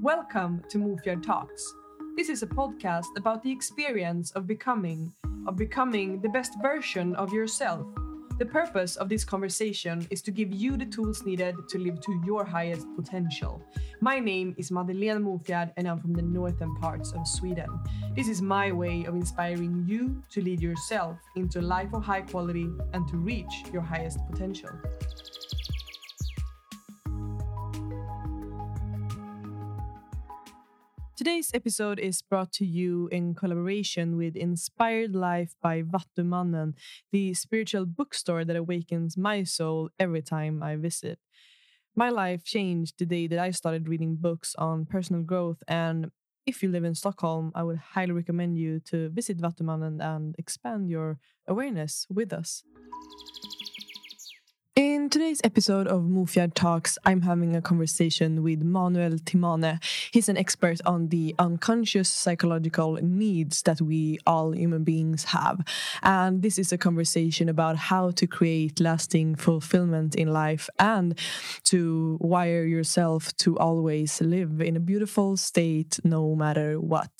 Welcome to Mofjärd Talks. This is a podcast about the experience of becoming, of becoming the best version of yourself. The purpose of this conversation is to give you the tools needed to live to your highest potential. My name is Madeleine Mofjärd and I'm from the northern parts of Sweden. This is my way of inspiring you to lead yourself into a life of high quality and to reach your highest potential. Today's episode is brought to you in collaboration with Inspired Life by Vattumannen, the spiritual bookstore that awakens my soul every time I visit. My life changed the day that I started reading books on personal growth, and if you live in Stockholm, I would highly recommend you to visit Vattumannen and expand your awareness with us. In today's episode of Mofjärd Talks, I'm having a conversation with Manuel Timane. He's an expert on the unconscious psychological needs that we all human beings have. And this is a conversation about how to create lasting fulfillment in life and to wire yourself to always live in a beautiful state no matter what.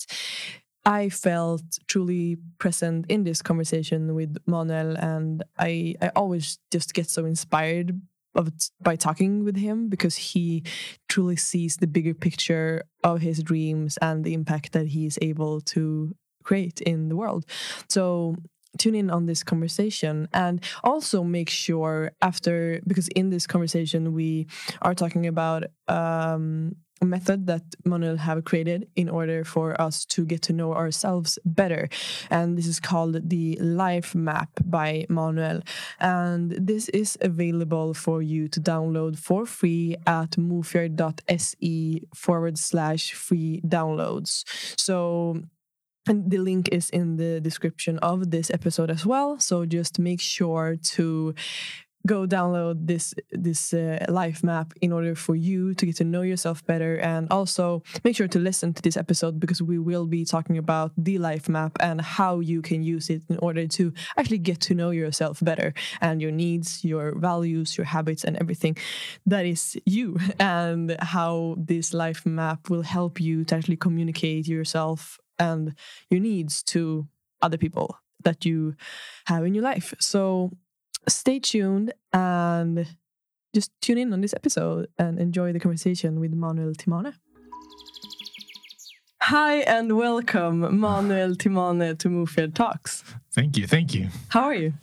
I felt truly present in this conversation with Manuel, and I, I always just get so inspired of by talking with him because he truly sees the bigger picture of his dreams and the impact that he is able to create in the world. So tune in on this conversation and also make sure after because in this conversation we are talking about um, method that Manuel have created in order for us to get to know ourselves better. And this is called the Life Map by Manuel. And this is available for you to download for free at mofjard.se forward slash free downloads. So and the link is in the description of this episode as well. So just make sure to go download this this uh, life map in order for you to get to know yourself better and also make sure to listen to this episode because we will be talking about the life map and how you can use it in order to actually get to know yourself better and your needs your values your habits and everything that is you and how this life map will help you to actually communicate yourself and your needs to other people that you have in your life. So stay tuned and just tune in on this episode and enjoy the conversation with Manuel Timane. Hi and welcome, Manuel Timane, to Mofjärd Talks. Thank you, thank you. How are you?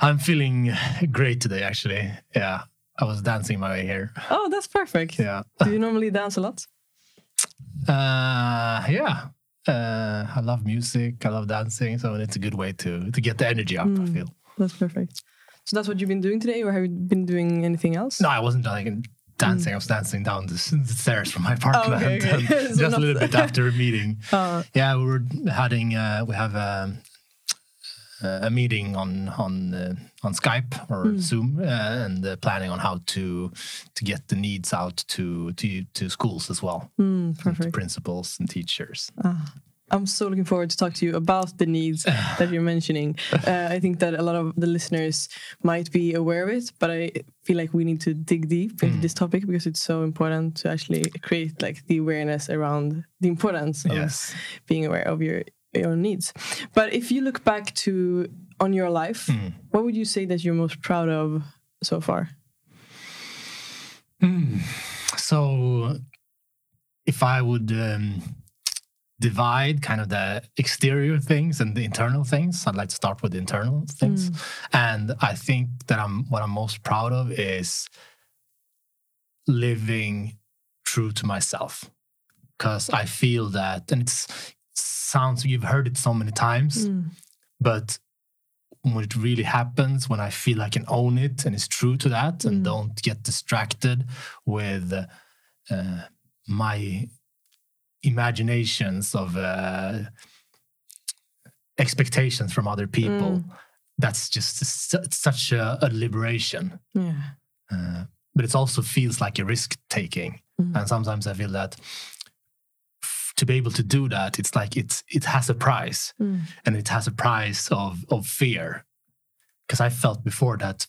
I'm feeling great today, actually. Yeah, I was dancing my way here. Oh, that's perfect. Yeah. Do you normally dance a lot? Uh, yeah. Uh, I love music. I love dancing, so it's a good way to to get the energy up. Mm, I feel that's perfect. So that's what you've been doing today, or have you been doing anything else? No, I wasn't like dancing. Mm. I was dancing down the, stairs from my apartment, oh, okay, okay. so just a little bit after a meeting. Uh, yeah, we were having uh, we have a, a meeting on on uh, on Skype or mm. Zoom, uh, and uh, planning on how to to get the needs out to to to schools as well, mm, perfect. to principals and teachers. Ah. I'm so looking forward to talk to you about the needs that you're mentioning. Uh, I think that a lot of the listeners might be aware of it, but I feel like we need to dig deep into mm. this topic because it's so important to actually create like the awareness around the importance of yes. being aware of your your needs. But if you look back to on your life, mm. what would you say that you're most proud of so far? Mm. So, if I would. Um, divide kind of the exterior things and the internal things. I'd like to start with the internal things. Mm. And I think that I'm what I'm most proud of is living true to myself. Because I feel that and it's sounds you've heard it so many times, mm. but when it really happens, when I feel I can own it and it's true to that mm. and don't get distracted with uh, my imaginations of uh, expectations from other people. Mm. That's just such a, a liberation. Yeah. Uh, but it also feels like a risk taking, mm. and sometimes I feel that to be able to do that, it's like it's it has a price, mm. and it has a price of of fear. Because I felt before that,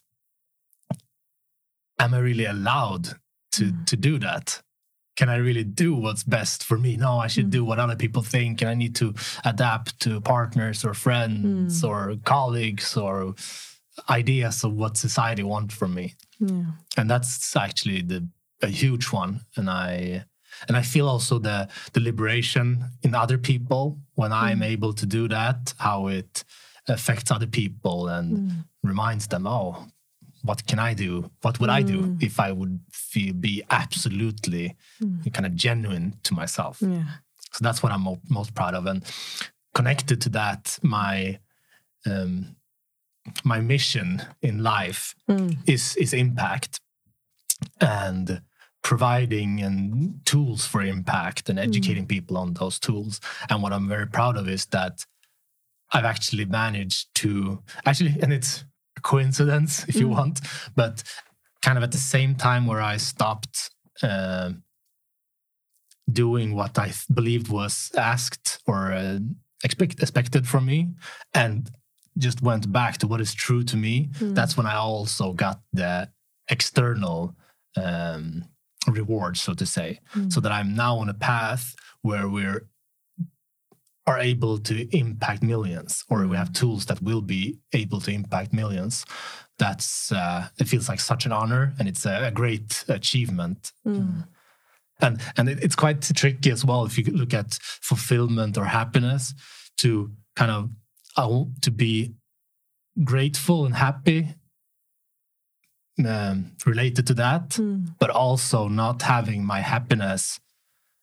am I really allowed to mm. to do that can i really do what's best for me no i should mm. do what other people think and i need to adapt to partners or friends mm. or colleagues or ideas of what society wants from me yeah. and that's actually the a huge one and i and i feel also the the liberation in other people when i'm mm. able to do that how it affects other people and mm. reminds them oh what can I do? What would mm. I do mm. if I would feel be absolutely mm. kind of genuine to myself? Yeah. So that's what I'm mo most proud of, and connected to that, my um, my mission in life mm. is is impact and providing and tools for impact and mm. educating people on those tools. And what I'm very proud of is that I've actually managed to actually, and it's coincidence, if you mm. want. But kind of at the same time where I stopped uh, doing what I believed was asked or uh, expect, expected from me, and just went back to what is true to me. Mm. That's when I also got the external um, reward, so to say, mm. so that I'm now on a path where we're are able to impact millions or we have tools that will be able to impact millions that's uh, it feels like such an honor and it's a, a great achievement mm. and and it, it's quite tricky as well if you look at fulfillment or happiness to kind of uh, to be grateful and happy um, related to that mm. but also not having my happiness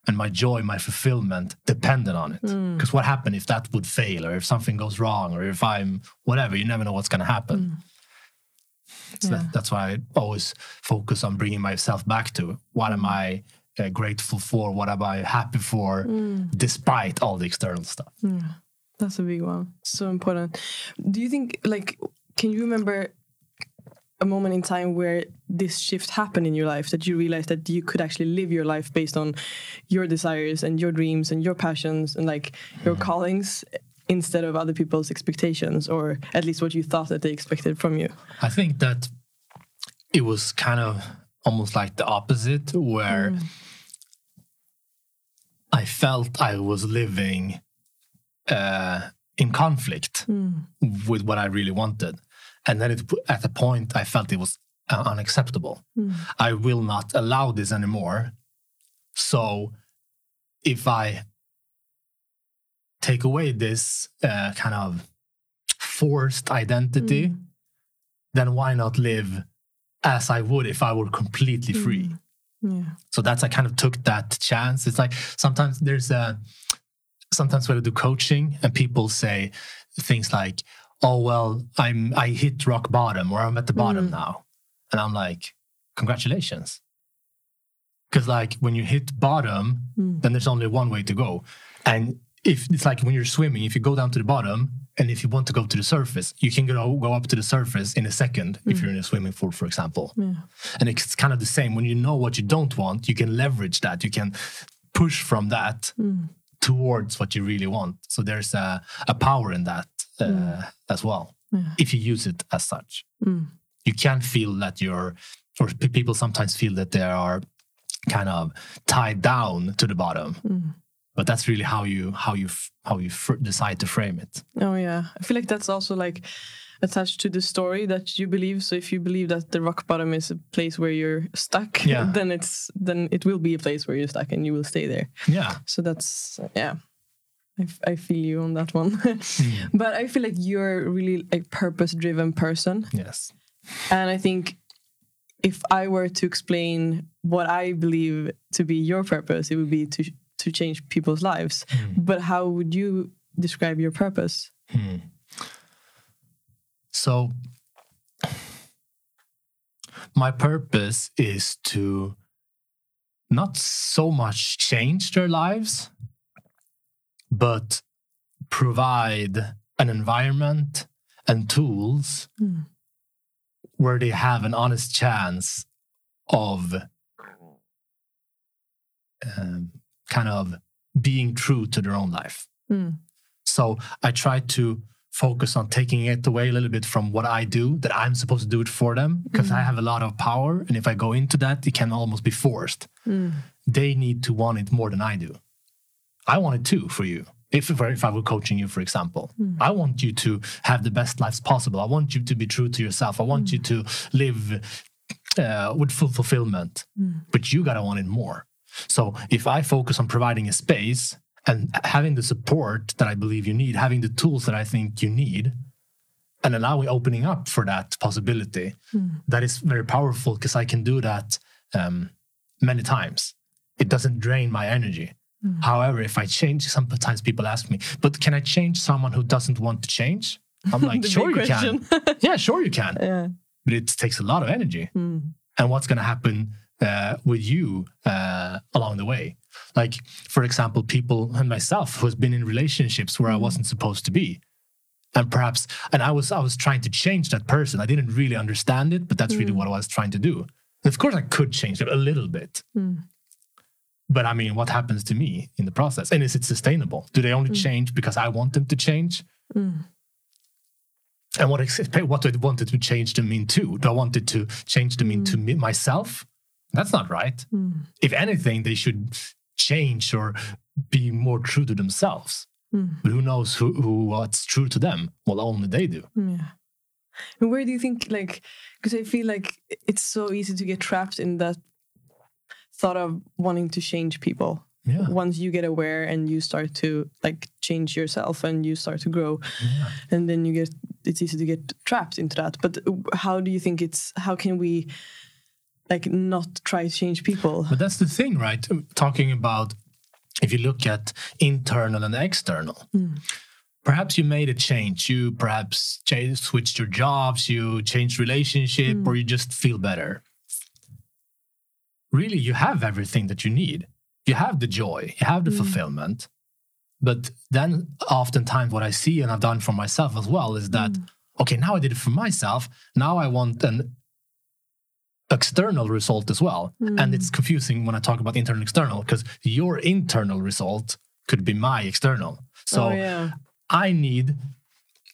and my joy, my fulfillment dependent on it. Because mm. what happened if that would fail, or if something goes wrong, or if I'm whatever? You never know what's going to happen. Mm. So yeah. that, that's why I always focus on bringing myself back to what am I uh, grateful for? What am I happy for, mm. despite all the external stuff? Yeah, that's a big one. So important. Do you think, like, can you remember a moment in time where this shift happened in your life that you realized that you could actually live your life based on your desires and your dreams and your passions and like your mm-hmm. callings instead of other people's expectations or at least what you thought that they expected from you i think that it was kind of almost like the opposite where mm. i felt i was living uh, in conflict mm. with what i really wanted and then it, at a point, I felt it was uh, unacceptable. Mm. I will not allow this anymore. So if I take away this uh, kind of forced identity, mm. then why not live as I would if I were completely free? Mm. Yeah. So that's I kind of took that chance. It's like sometimes there's a sometimes when I do coaching and people say things like, oh well i'm i hit rock bottom or i'm at the bottom mm. now and i'm like congratulations because like when you hit bottom mm. then there's only one way to go and if it's like when you're swimming if you go down to the bottom and if you want to go to the surface you can go, go up to the surface in a second mm. if you're in a swimming pool for example yeah. and it's kind of the same when you know what you don't want you can leverage that you can push from that mm. towards what you really want so there's a, a power in that uh, mm. as well yeah. if you use it as such. Mm. You can feel that you're, or people sometimes feel that they are kind of tied down to the bottom. Mm. But that's really how you how you how you decide to frame it. Oh yeah, I feel like that's also like attached to the story that you believe. So if you believe that the rock bottom is a place where you're stuck, yeah. then it's then it will be a place where you're stuck and you will stay there. Yeah. So that's yeah. I, feel you on that one. But I feel like you're really a purpose driven person. Yes. And I think if I were to explain what I believe to be your purpose, it would be to to change people's lives. Mm. But how would you describe your purpose? Mm. So my purpose is to not so much change their lives but provide an environment and tools mm. where they have an honest chance of um, kind of being true to their own life. Mm. So I try to focus on taking it away a little bit from what I do, that I'm supposed to do it for them because mm. I have a lot of power. And if I go into that, it can almost be forced. Mm. They need to want it more than I do. I want it too for you. If, if I were coaching you, for example, mm. I want you to have the best lives possible. I want you to be true to yourself. I want you mm. to live uh, with full fulfillment, mm. but you got to want it more. So if I focus on providing a space and having the support that I believe you need, having the tools that I think you need, and allowing opening up for that possibility, mm. that is very powerful because I can do that um, many times. It doesn't drain my energy. Mm. However, if I change, sometimes people ask me, but can I change someone who doesn't want to change? I'm like, sure you can. yeah, sure you can. Yeah. But it takes a lot of energy. Mm. And what's going to happen uh, with you uh, along the way? Like, for example, people and myself who has been in relationships where I mm. wasn't supposed to be. And perhaps, and I was, I was trying to change that person. I didn't really understand it, but that's mm. really what I was trying to do. And of course, I could change it a little bit. Mm. But I mean, what happens to me in the process? And is it sustainable? Do they only mm. change because I want them to change? Mm. And what what do I want it to change them into? Do I want it to change them into mm. me, myself? That's not right. Mm. If anything, they should change or be more true to themselves. Mm. But who knows who, who what's true to them? Well, only they do. Yeah. And where do you think, like, because I feel like it's so easy to get trapped in that thought of wanting to change people. Yeah. Once you get aware and you start to like change yourself and you start to grow, yeah. and then you get it's easy to get trapped into that. But how do you think it's how can we like not try to change people? But that's the thing, right? Talking about if you look at internal and external. Mm. Perhaps you made a change. You perhaps changed, switched your jobs, you changed relationship, mm. or you just feel better really you have everything that you need. You have the joy, you have the mm. fulfillment. But then oftentimes what I see and I've done for myself as well is that, mm. okay, now I did it for myself. Now I want an external result as well. Mm. And it's confusing when I talk about internal external because your internal result could be my external. So oh, yeah. I need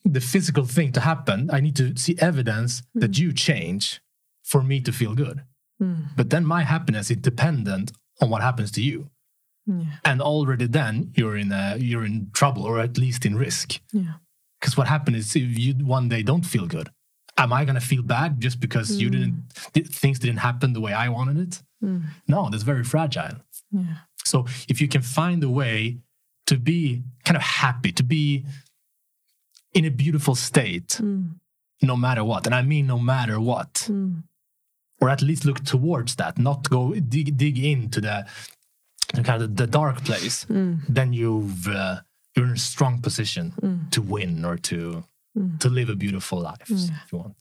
the physical thing to happen. I need to see evidence mm. that you change for me to feel good. Mm. But then my happiness is dependent on what happens to you. Yeah. And already then you're in a, you're in trouble or at least in risk. Yeah. Because what happens is if you one day don't feel good, am I gonna feel bad just because mm. you didn't things didn't happen the way I wanted it? Mm. No, that's very fragile. Yeah. So if you can find a way to be kind of happy, to be in a beautiful state, mm. no matter what, and I mean no matter what, mm or at least look towards that, not go dig, dig into the kind of the dark place, mm. then you've uh, you're in a strong position mm. to win or to mm. to live a beautiful life if you want.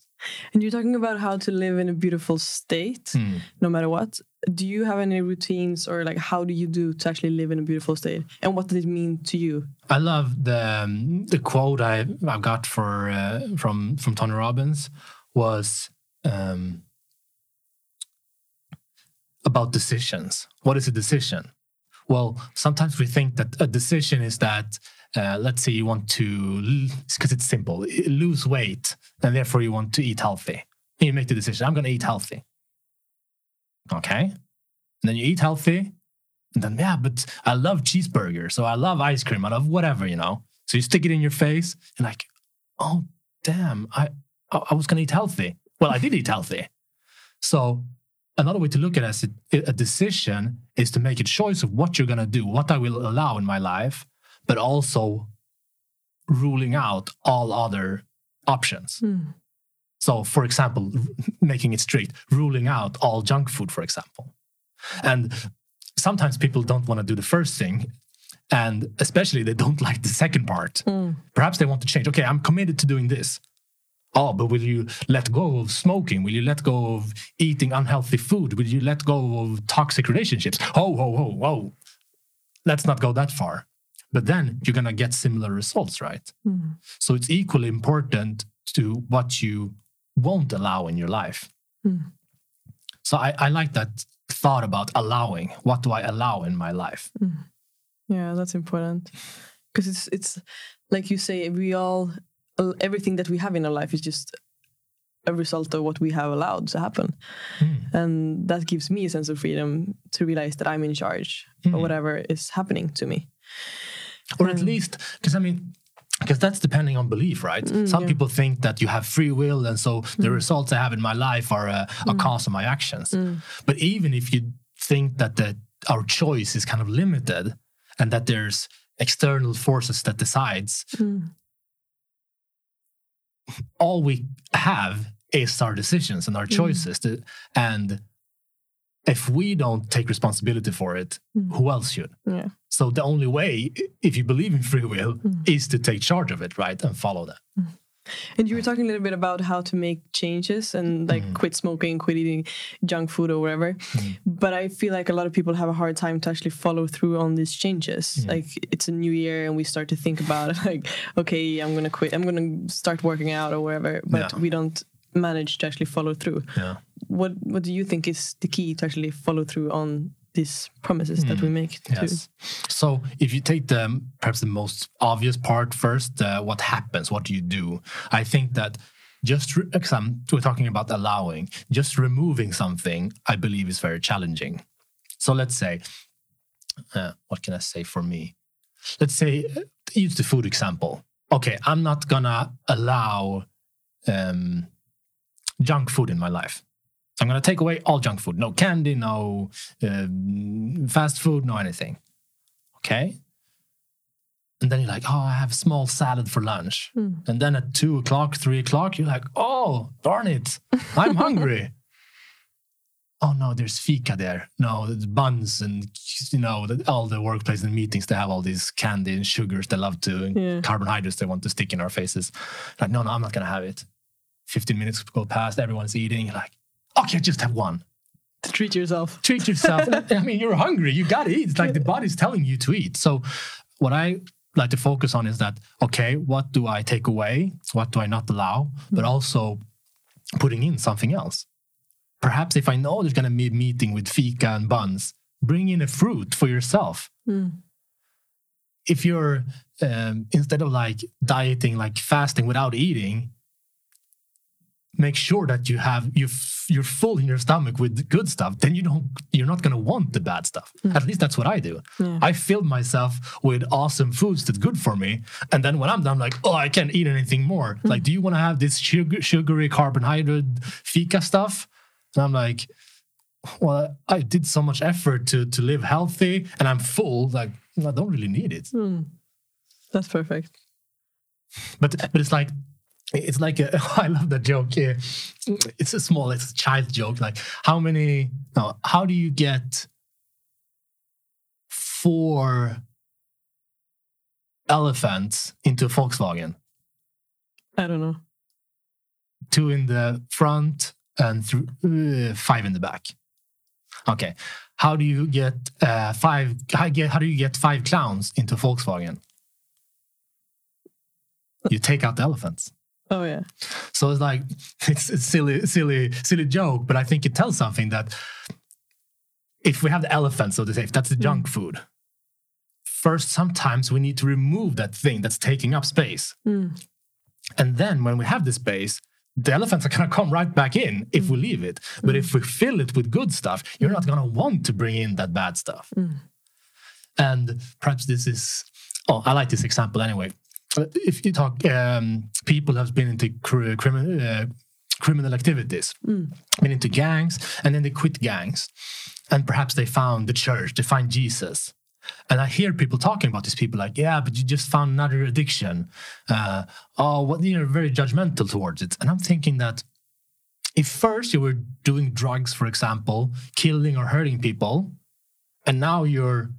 And you're talking about how to live in a beautiful state, mm. no matter what. Do you have any routines or like how do you do to actually live in a beautiful state, and what does it mean to you? I love the um, the quote I I got for uh, from from Tony Robbins was. Um, about decisions. What is a decision? Well, sometimes we think that a decision is that, uh, let's say you want to, because it's simple, lose weight, and therefore you want to eat healthy. You make the decision, I'm going to eat healthy. Okay. And then you eat healthy. And then, yeah, but I love cheeseburgers. So I love ice cream. I love whatever, you know. So you stick it in your face and like, oh, damn, I, I was going to eat healthy. Well, I did eat healthy. So another way to look at it as a, decision is to make a choice of what you're going to do, what I will allow in my life, but also ruling out all other options. Mm. So, for example, making it strict, ruling out all junk food, for example. And sometimes people don't want to do the first thing. And especially they don't like the second part. Mm. Perhaps they want to change. Okay, I'm committed to doing this oh, but will you let go of smoking? Will you let go of eating unhealthy food? Will you let go of toxic relationships? Oh, oh, oh, oh. Let's not go that far. But then you're going to get similar results, right? Mm. So it's equally important to what you won't allow in your life. Mm. So I, I, like that thought about allowing. What do I allow in my life? Mm. Yeah, that's important because it's it's like you say we all everything that we have in our life is just a result of what we have allowed to happen. Mm. And that gives me a sense of freedom to realize that I'm in charge mm. of hmm. whatever is happening to me. Or at least, because I mean, because that's depending on belief, right? Mm, Some yeah. people think that you have free will, and so the mm. results I have in my life are a, a mm. cause of my actions. Mm. But even if you think that the, our choice is kind of limited, and that there's external forces that decides. All we have is our decisions and our mm. choices, to, and if we don't take responsibility for it, mm. who else should? Yeah. So the only way, if you believe in free will, mm. is to take charge of it, right, and follow that. And you were talking a little bit about how to make changes and like mm. quit smoking, quit eating junk food or whatever. Mm. But I feel like a lot of people have a hard time to actually follow through on these changes. Mm. Like it's a new year and we start to think about like, okay, I'm gonna quit, I'm gonna start working out or whatever. But yeah. we don't manage to actually follow through. Yeah. What What do you think is the key to actually follow through on these promises mm. that we hmm. make? Yes. So if you take the perhaps the most obvious part first, uh, what happens? What do you do? I think that just we're talking about allowing, just removing something, I believe is very challenging. So let's say, uh, what can I say for me? Let's say, uh, use the food example. Okay, I'm not gonna allow um, junk food in my life. So I'm going to take away all junk food. No candy, no uh, fast food, no anything. Okay. And then you're like, oh, I have a small salad for lunch. Mm. And then at two o'clock, three o'clock, you're like, oh, darn it, I'm hungry. oh no, there's fika there. No, there's buns and you know all the workplace and meetings. They have all these candy and sugars they love to, and yeah. carbohydrates they want to stick in our faces. Like, no, no, I'm not gonna have it. 15 minutes go past, everyone's eating. Like, okay, just have one. Treat yourself. Treat yourself. I mean, you're hungry. You got to eat. It's like the body's telling you to eat. So, what I like to focus on is that, okay, what do I take away? What do I not allow? But mm. also putting in something else. Perhaps if I know there's going to be a meeting with fika and buns, bring in a fruit for yourself. Mm. If you're, um, instead of like dieting, like fasting without eating, make sure that you have you you're full in your stomach with good stuff then you don't you're not going to want the bad stuff mm. at least that's what i do yeah. i fill myself with awesome foods that's good for me and then when i'm done I'm like oh i can't eat anything more mm. like do you want to have this sugar, sugary carbohydrate fika stuff and i'm like well i did so much effort to to live healthy and i'm full like i don't really need it mm. that's perfect but but it's like it's like a, I love that joke. here. It's a small, it's a child joke. Like how many? No, how do you get four elephants into a Volkswagen? I don't know. Two in the front and th- uh, five in the back. Okay, how do you get uh, five? How, get, how do you get five clowns into Volkswagen? You take out the elephants. Oh yeah. So it's like it's a silly, silly, silly joke, but I think it tells something that if we have the elephant, so to say, if that's the junk mm. food, first sometimes we need to remove that thing that's taking up space. Mm. And then when we have the space, the elephants are gonna come right back in if mm. we leave it. But if we fill it with good stuff, you're not gonna want to bring in that bad stuff. And perhaps this is oh, I like this example anyway if you talk um, people have been into cr- criminal uh, criminal activities, mm. been into gangs, and then they quit gangs, and perhaps they found the church, they find Jesus. And I hear people talking about these people like, yeah, but you just found another addiction. Uh, oh, what well, you're very judgmental towards it. And I'm thinking that if first you were doing drugs, for example, killing or hurting people, and now you're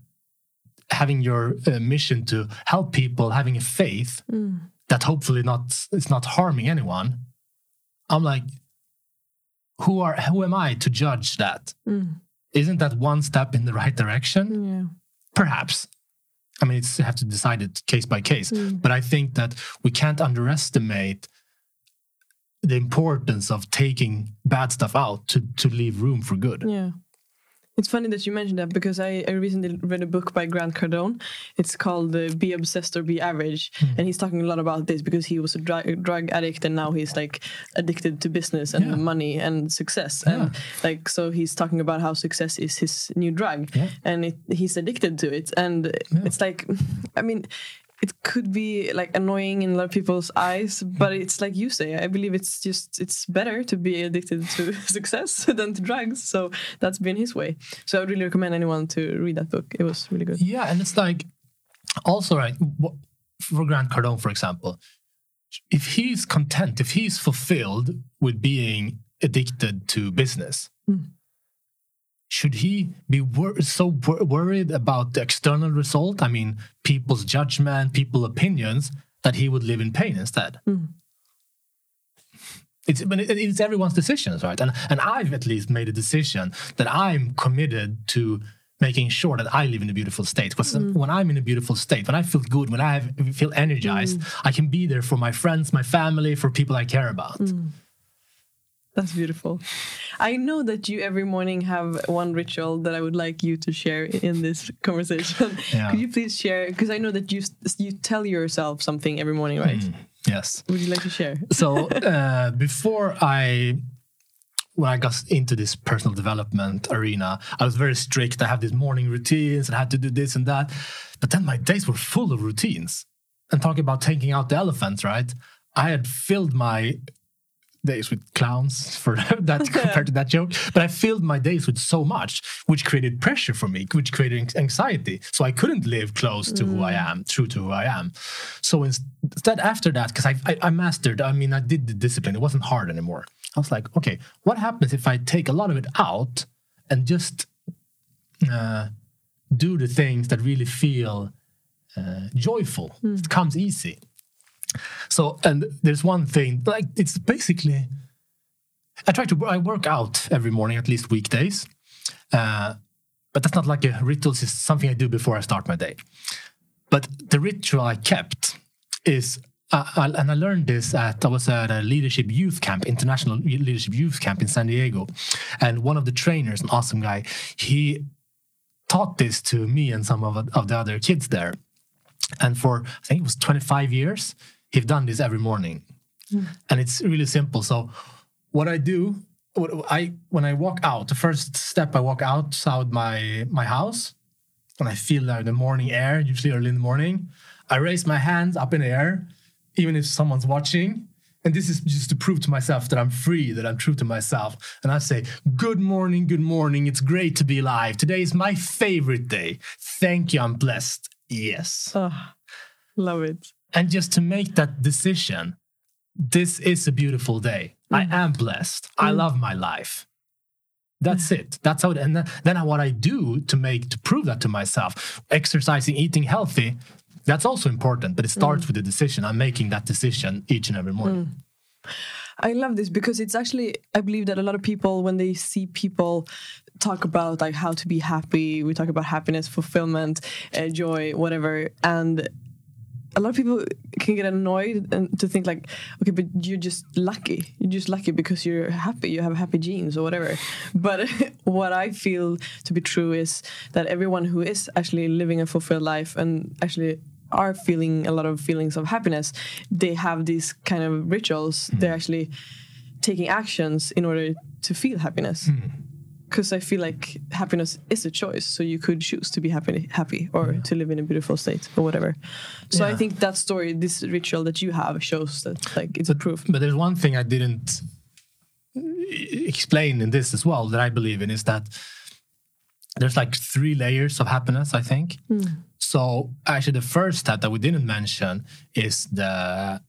having your uh, mission to help people, having a faith mm. that hopefully not it's not harming anyone. I'm like, who are who am I to judge that? Mm. not that one step in the right direction? Yeah. Perhaps. I mean, it's you have to decide it case by case. Mm. But I think that we can't underestimate the importance of taking bad stuff out to to leave room for good. Yeah It's funny that you mentioned that because I, I recently read a book by Grant Cardone. It's called uh, "Be Obsessed or Be Average," mm. and he's talking a lot about this because he was a drug, drug addict and now he's like addicted to business and yeah. money and success. Yeah. And like so, he's talking about how success is his new drug, yeah. and it, he's addicted to it. And it's like, I mean, it could be like annoying in a lot of people's eyes but it's like you say i believe it's just it's better to be addicted to success than to drugs so that's been his way. So i would really recommend anyone to read that book. It was really good. Yeah and it's like also right for grant cardone for example if he's content if he's fulfilled with being addicted to business mm should he be wor- so wor- worried about the external result? I mean, people's judgment, people's opinions, that he would live in pain instead. Mm. It's, but it's everyone's decisions, right? And and I've at least made a decision that I'm committed to making sure that I live in a beautiful state. Because mm. when I'm in a beautiful state, when I feel good, when I have, feel energized, mm. I can be there for my friends, my family, for people I care about. Mm. That's beautiful. I know that you every morning have one ritual that I would like you to share in this conversation. Yeah. Could you please share? Because I know that you you tell yourself something every morning, right? Mm, yes. Would you like to share? So uh, before I when I got into this personal development arena, I was very strict. I have these morning routines and I had to do this and that. But then my days were full of routines. And talking about taking out the elephants, right? I had filled my days with clowns for that compared to that joke. But I filled my days with so much, which created pressure for me, which created anxiety. So I couldn't live close to mm. who I mm. am, true to who I am. So instead, after that, because I, I, I mastered, I mean, I did the discipline. It wasn't hard anymore. I was like, okay, what happens if I take a lot of it out and just uh, do the things that really feel uh, joyful? Mm. It comes easy. So, and there's one thing, like it's basically, I try to I work out every morning, at least weekdays, uh, but that's not like a ritual. It's something I do before I start my day. But the ritual I kept is, uh, and I learned this at I was at a leadership youth camp, international leadership youth camp in San Diego, and one of the trainers, an awesome guy, he taught this to me and some of, of the other kids there. And for I think it was 25 years, he've done this every morning, mm. and it's really simple. So what I do, what I when I walk out, the first step I walk outside my my house, and I feel like the morning air, usually early in the morning, I raise my hands up in the air, even if someone's watching. And this is just to prove to myself that I'm free, that I'm true to myself. And I say, Good morning, good morning. It's great to be alive. Today is my favorite day. Thank you. I'm blessed. Yes. Oh, love it and just to make that decision this is a beautiful day mm. i am blessed mm. i love my life that's mm. it that's how it, and then what i do to make to prove that to myself exercising eating healthy that's also important but it starts mm. with the decision i'm making that decision each and every morning mm. I love this because it's actually I believe that a lot of people when they see people talk about like how to be happy, we talk about happiness, fulfillment, uh, joy, whatever, and a lot of people can get annoyed and to think like, okay, but you're just lucky. You're just lucky because you're happy. You have happy genes or whatever. But what I feel to be true is that everyone who is actually living a fulfilled life and actually are feeling a lot of feelings of happiness, they have these kind of rituals. Mm. They're actually taking actions in order to feel happiness. Mm because I feel like happiness is a choice. So you could choose to be happy, happy, or yeah. to live in a beautiful state, or whatever. So yeah. I think that story, this ritual that you have, shows that like it's but, a proof. But there's one thing I didn't explain in this as well that I believe in is that there's like three layers of happiness. I think. Mm. So actually, the first step that we didn't mention is the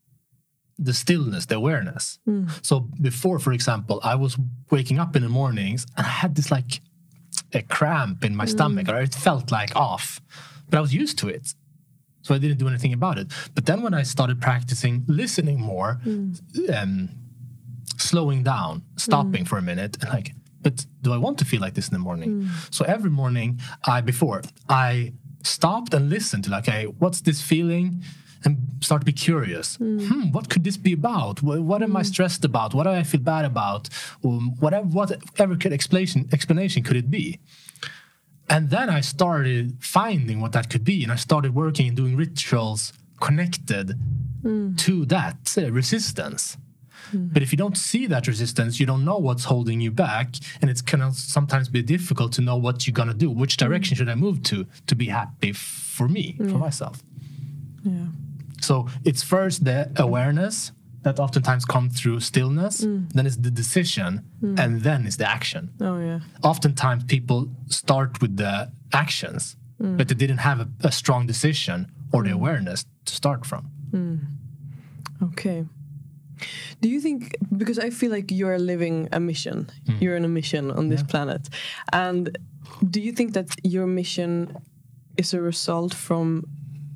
the stillness, the awareness. Mm. So before, for example, I was waking up in the mornings and I had this like a cramp in my mm. stomach, or it felt like off, but I was used to it. So I didn't do anything about it. But then when I started practicing listening more, mm. um, slowing down, stopping mm. for a minute, and like, but do I want to feel like this in the morning? Mm. So every morning, I before I stopped and listened to like, okay, what's this feeling? And start to be curious. Mm. Hmm, what could this be about? What, what am mm. I stressed about? What do I feel bad about? Um, whatever, whatever could explanation explanation could it be? And then I started finding what that could be, and I started working and doing rituals connected mm. to that uh, resistance. Mm. But if you don't see that resistance, you don't know what's holding you back, and it's can sometimes be difficult to know what you're gonna do. Which direction mm. should I move to to be happy for me, yeah. for myself? Yeah. So it's first the awareness that oftentimes comes through stillness, mm. then it's the decision, mm. and then it's the action. Oh yeah. Oftentimes people start with the actions, mm. but they didn't have a, a strong decision or the mm. awareness to start from. Mm. Okay. Do you think because I feel like you're living a mission, mm. you're on a mission on this yeah. planet, and do you think that your mission is a result from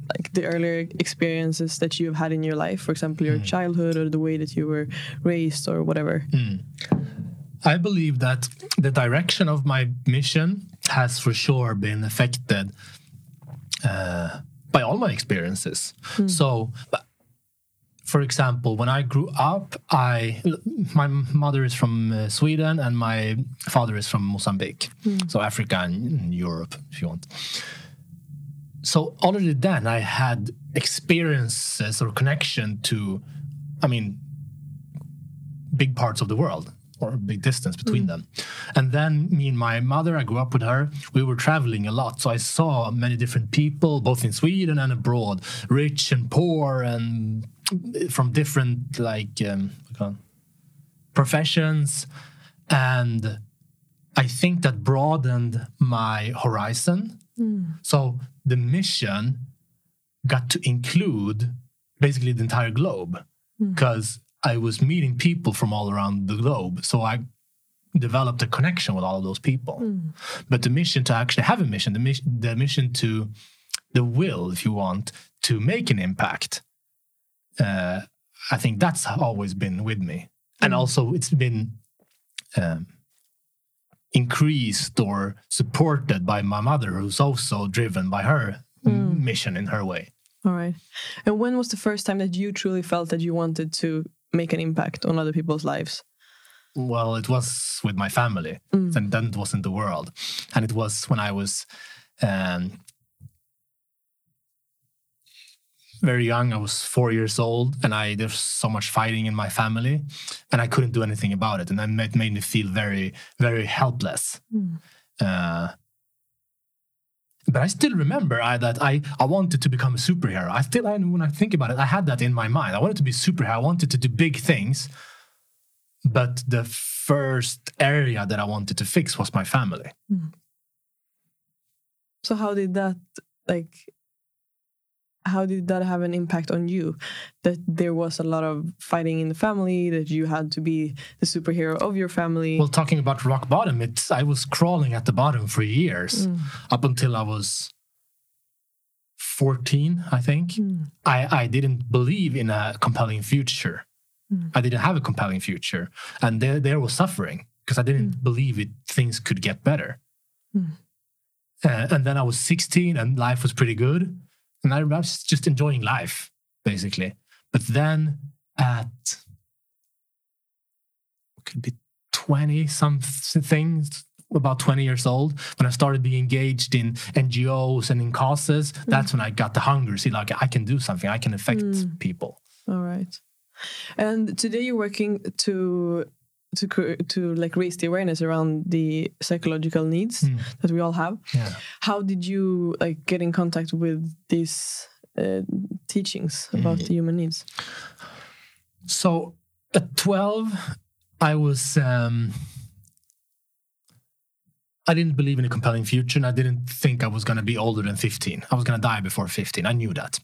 like the earlier experiences that you've had in your life, for example, your mm. childhood or the way that you were raised or whatever? Mm. I believe that the direction of my mission has for sure been affected uh, by all my experiences. Mm. So, for example, when I grew up, I my mother is from uh, Sweden and my father is from Mozambique, mm. so Africa and Europe, if you want. So already then, I had experiences or connection to, I mean, big parts of the world or a big distance between mm. them. And then me and my mother, I grew up with her. We were traveling a lot, so I saw many different people, both in Sweden and abroad, rich and poor, and from different like um, professions. And I think that broadened my horizon. Mm. So the mission got to include basically the entire globe because mm. I was meeting people from all around the globe. So I developed a connection with all of those people. Mm. But the mission to actually have a mission, the mission, the mission to the will, if you want, to make an impact, uh, I think that's always been with me. Mm. And also, it's been um, increased or supported by my mother, who's also driven by her mm. mission in her way. All right. And when was the first time that you truly felt that you wanted to make an impact on other people's lives? Well, it was with my family, mm. and then it was in the world. And it was when I was um, very young. I was four years old, and I there's so much fighting in my family, and I couldn't do anything about it, and then it made me feel very, very helpless. Mm. Uh, but I still remember I, that I, I wanted to become a superhero. I still, I, when I think about it, I had that in my mind. I wanted to be a superhero. I wanted to do big things. But the first area that I wanted to fix was my family. Mm. So how did that like how did that have an impact on you? That there was a lot of fighting in the family that you had to be the superhero of your family. Well talking about rock bottom it's i was crawling at the bottom for years. Mm. up until i was 14 i think. Mm. i i didn't believe in a compelling future. Mm. i didn't have a compelling future. And there there was suffering because i didn't mm. believe it things could get better. Uh, and then i was 16 and life was pretty good and I was just enjoying life, basically. But then at could be 20 something, about 20 years old, when I started being engaged in NGOs and in causes, mm. that's when I got the hunger. See, like I can do something, I can affect mm. people. All right. And today you're working to to to like raise the awareness around the psychological needs mm. that we all have. Yeah. How did you like get in contact with these uh, teachings about mm. the human needs? So at twelve, I was. Um, I didn't believe in a compelling future, and I didn't think I was going to be older than 15. I was going to die before 15. I knew that.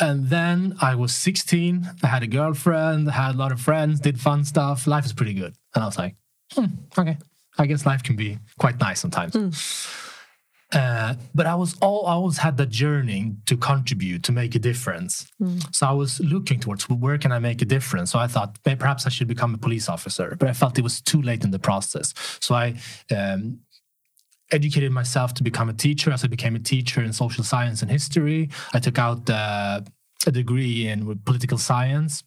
And then I was 16. I had a girlfriend, had a lot of friends, did fun stuff. Life is pretty good. And I was like, hmm, okay, I guess life can be quite nice sometimes. Mm. Uh, but I was all I always had that journey to contribute to make a difference. Mm. So I was looking towards where can I make a difference. So I thought perhaps I should become a police officer, but I felt it was too late in the process. So I um, educated myself to become a teacher. As I became a teacher in social science and history, I took out uh, a degree in political science.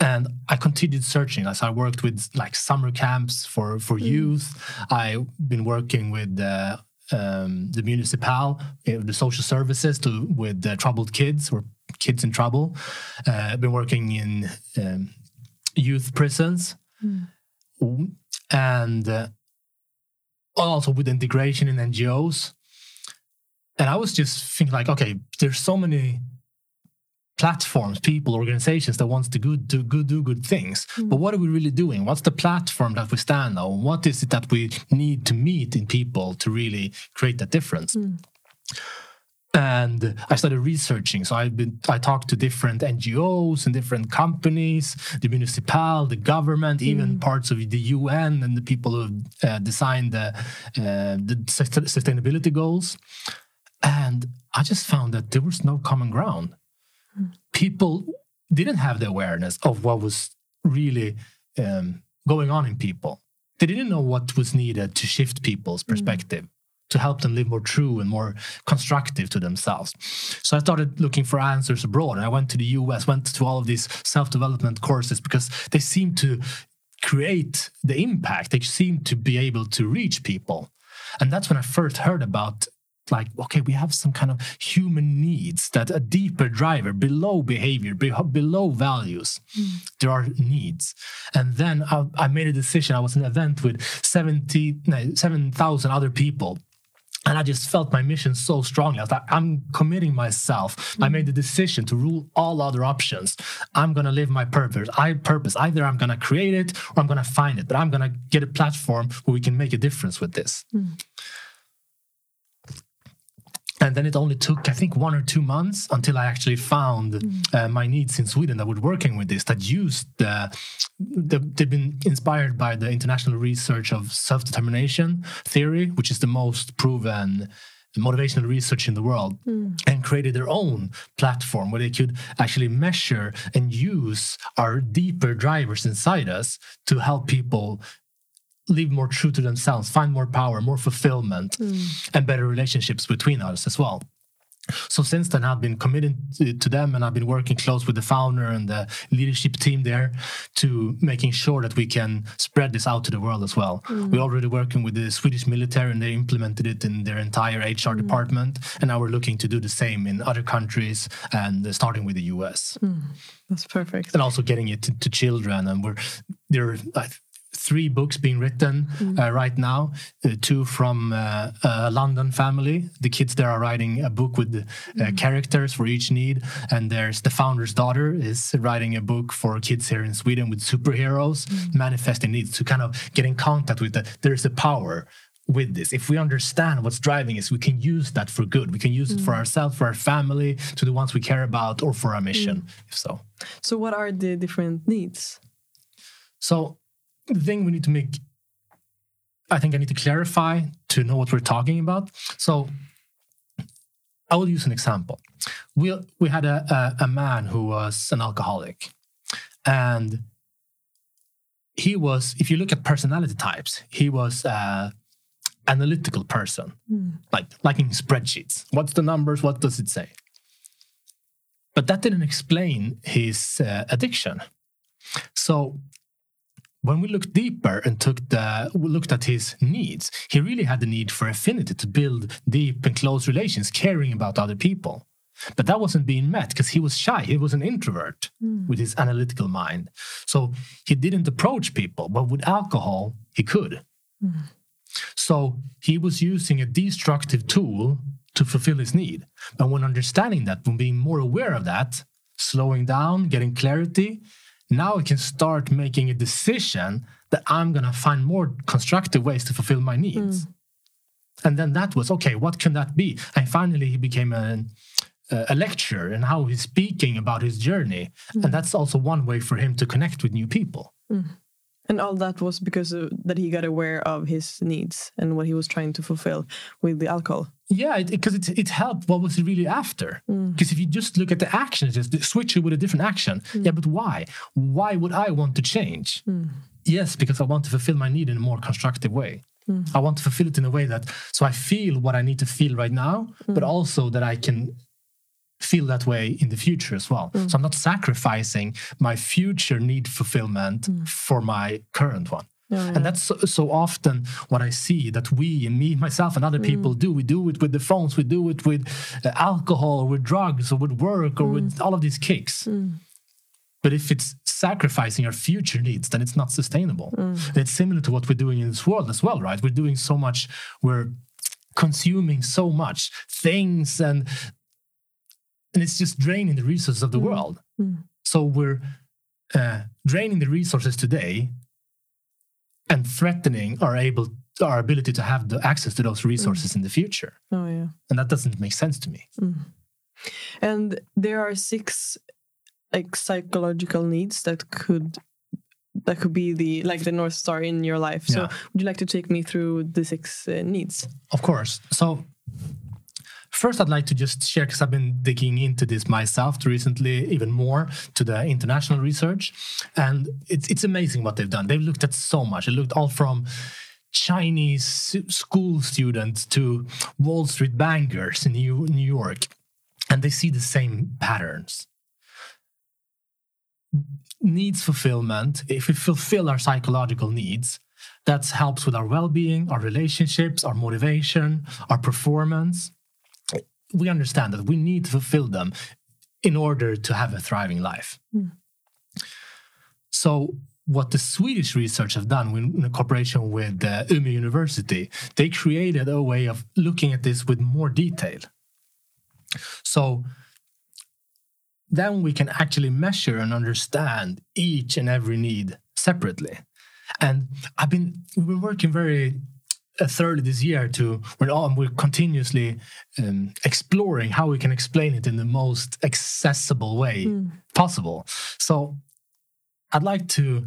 And I continued searching as I worked with like summer camps for, for mm. youth. I've been working with uh, um, the municipal, uh, the social services to with uh, troubled kids or kids in trouble. Uh, I've been working in um, youth prisons, mm. and uh, also with integration in NGOs. And I was just thinking, like, okay, there's so many platforms, people, organizations that wants to good, do good, do good things. Mm. But what are we really doing? What's the platform that we stand on? What is it that we need to meet in people to really create that difference? Mm. And I started researching. So I've been I talked to different NGOs and different companies, the municipal, the government, mm. even parts of the UN and the people who uh, designed the, uh, the sustainability goals. And I just found that there was no common ground people didn't have the awareness of what was really um, going on in people. They didn't know what was needed to shift people's mm. perspective, mm. To help them live more true and more constructive to themselves. So I started looking for answers abroad. I went to the US, went to all of these self development courses because they seemed to create the impact, they seemed to be able to reach people. And that's when I first heard about like okay we have some kind of human needs that a deeper driver below behavior below values mm. there are needs and then I, I, made a decision i was in an event with 70 no, 7000 other people and I just felt my mission so strongly. I was like, I'm committing myself. Mm. I made the decision to rule all other options. I'm gonna live my purpose. I purpose. Either I'm gonna create it or I'm gonna find it. But I'm gonna get a platform where we can make a difference with this. Mm. And then it only took, I think, one or two months until I actually found mm. uh, my needs in Sweden that were working with this, that used the, the, they've been inspired by the international research of self determination theory, which is the most proven motivational research in the world mm. and created their own platform where they could actually measure and use our deeper drivers inside us to help people live more true to themselves, find more power, more fulfillment, mm. and better relationships between us as well. So since then, I've been committed to them, and I've been working close with the founder and the leadership team there to making sure that we can spread this out to the world as well. Mm. We're already working with the Swedish military, and they implemented it in their entire HR mm. department, and now we're looking to do the same in other countries, and starting with the US. Mm. That's perfect. And also getting it to, to children, and we're there three books being written mm. uh, right now. Uh, two from uh, a London family. The kids there are writing a book with mm. characters for each need, and there's the founder's daughter is writing a book for kids here in Sweden with superheroes mm. manifesting needs to kind of get in contact with that. There is a power with this. If we understand what's driving us, we can use that for good. We can use mm. it for ourselves, for our family, to the ones we care about, or for our mission, mm. if so. So, what are the different needs? So, the thing we need to make I think I need to clarify to know what we're talking about. So I will use an example. We we had a, a, a man who was an alcoholic, and he was. If you look at personality types, he was an analytical person, mm. like liking spreadsheets. What's the numbers? What does it say? But that didn't explain his uh, addiction. So when we looked deeper and took the looked at his needs, he really had the need for affinity to build deep and close relations, caring about other people. But that wasn't being met because he was shy. He was an introvert mm. with his analytical mind. So he didn't approach people, but with alcohol, he could. Mm. So he was using a destructive tool to fulfill his need. And when understanding that, when being more aware of that, slowing down, getting clarity, now I can start making a decision that I'm going to find more constructive ways to fulfill my needs. Mm. And then that was okay, what can that be? And finally, he became a, a lecturer and how he's speaking about his journey. Mm. And that's also one way for him to connect with new people. Mm. And all that was because of, that he got aware of his needs and what he was trying to fulfill with the alcohol. Yeah, because it, it, it, helped. What was he really after? Because mm. if you just look at the action, just switch it with a different action. Mm. Yeah, but why? Why would I want to change? Mm. Yes, because I want to fulfill my need in a more constructive way. Mm. I want to fulfill it in a way that so I feel what I need to feel right now, mm. but also that I can feel that way in the future as well. Mm. So I'm not sacrificing my future need fulfillment mm. for my current one. Yeah, yeah. And that's so, so, often what I see that we and me, myself, and other mm. people do. We do it with the phones, we do it with uh, alcohol, or with drugs, or with work, or with mm. all of these kicks. Mm. But if it's sacrificing our future needs, then it's not sustainable. Mm. It's similar to what we're doing in this world as well, right? We're doing so much, we're consuming so much things and and it's just draining the resources of the mm. world. Mm. So we're uh, draining the resources today and threatening our able our ability to have the access to those resources mm. in the future. Oh yeah, and that doesn't make sense to me. Mm. And there are six like psychological needs that could that could be the like the north star in your life. So, yeah. would you like to take me through the six uh, needs? Of course. So, First, I'd like to just share because I've been digging into this myself recently, even more to the international research, and it's it's amazing what they've done. They've looked at so much. They looked all from Chinese school students to Wall Street bankers in New York, and they see the same patterns. Needs fulfillment. If we fulfill our psychological needs, that helps with our well-being, our relationships, our motivation, our performance we understand that we need to fulfill them in order to have a thriving life. Mm. So, what the Swedish research have done in cooperation with uh, Umeå University, they created a way of looking at this with more detail. So, then we can actually measure and understand each and every need separately. And I've been we've been working very thoroughly this year to we're on we're continuously um, exploring how we can explain it in the most accessible way mm. possible. So i'd like to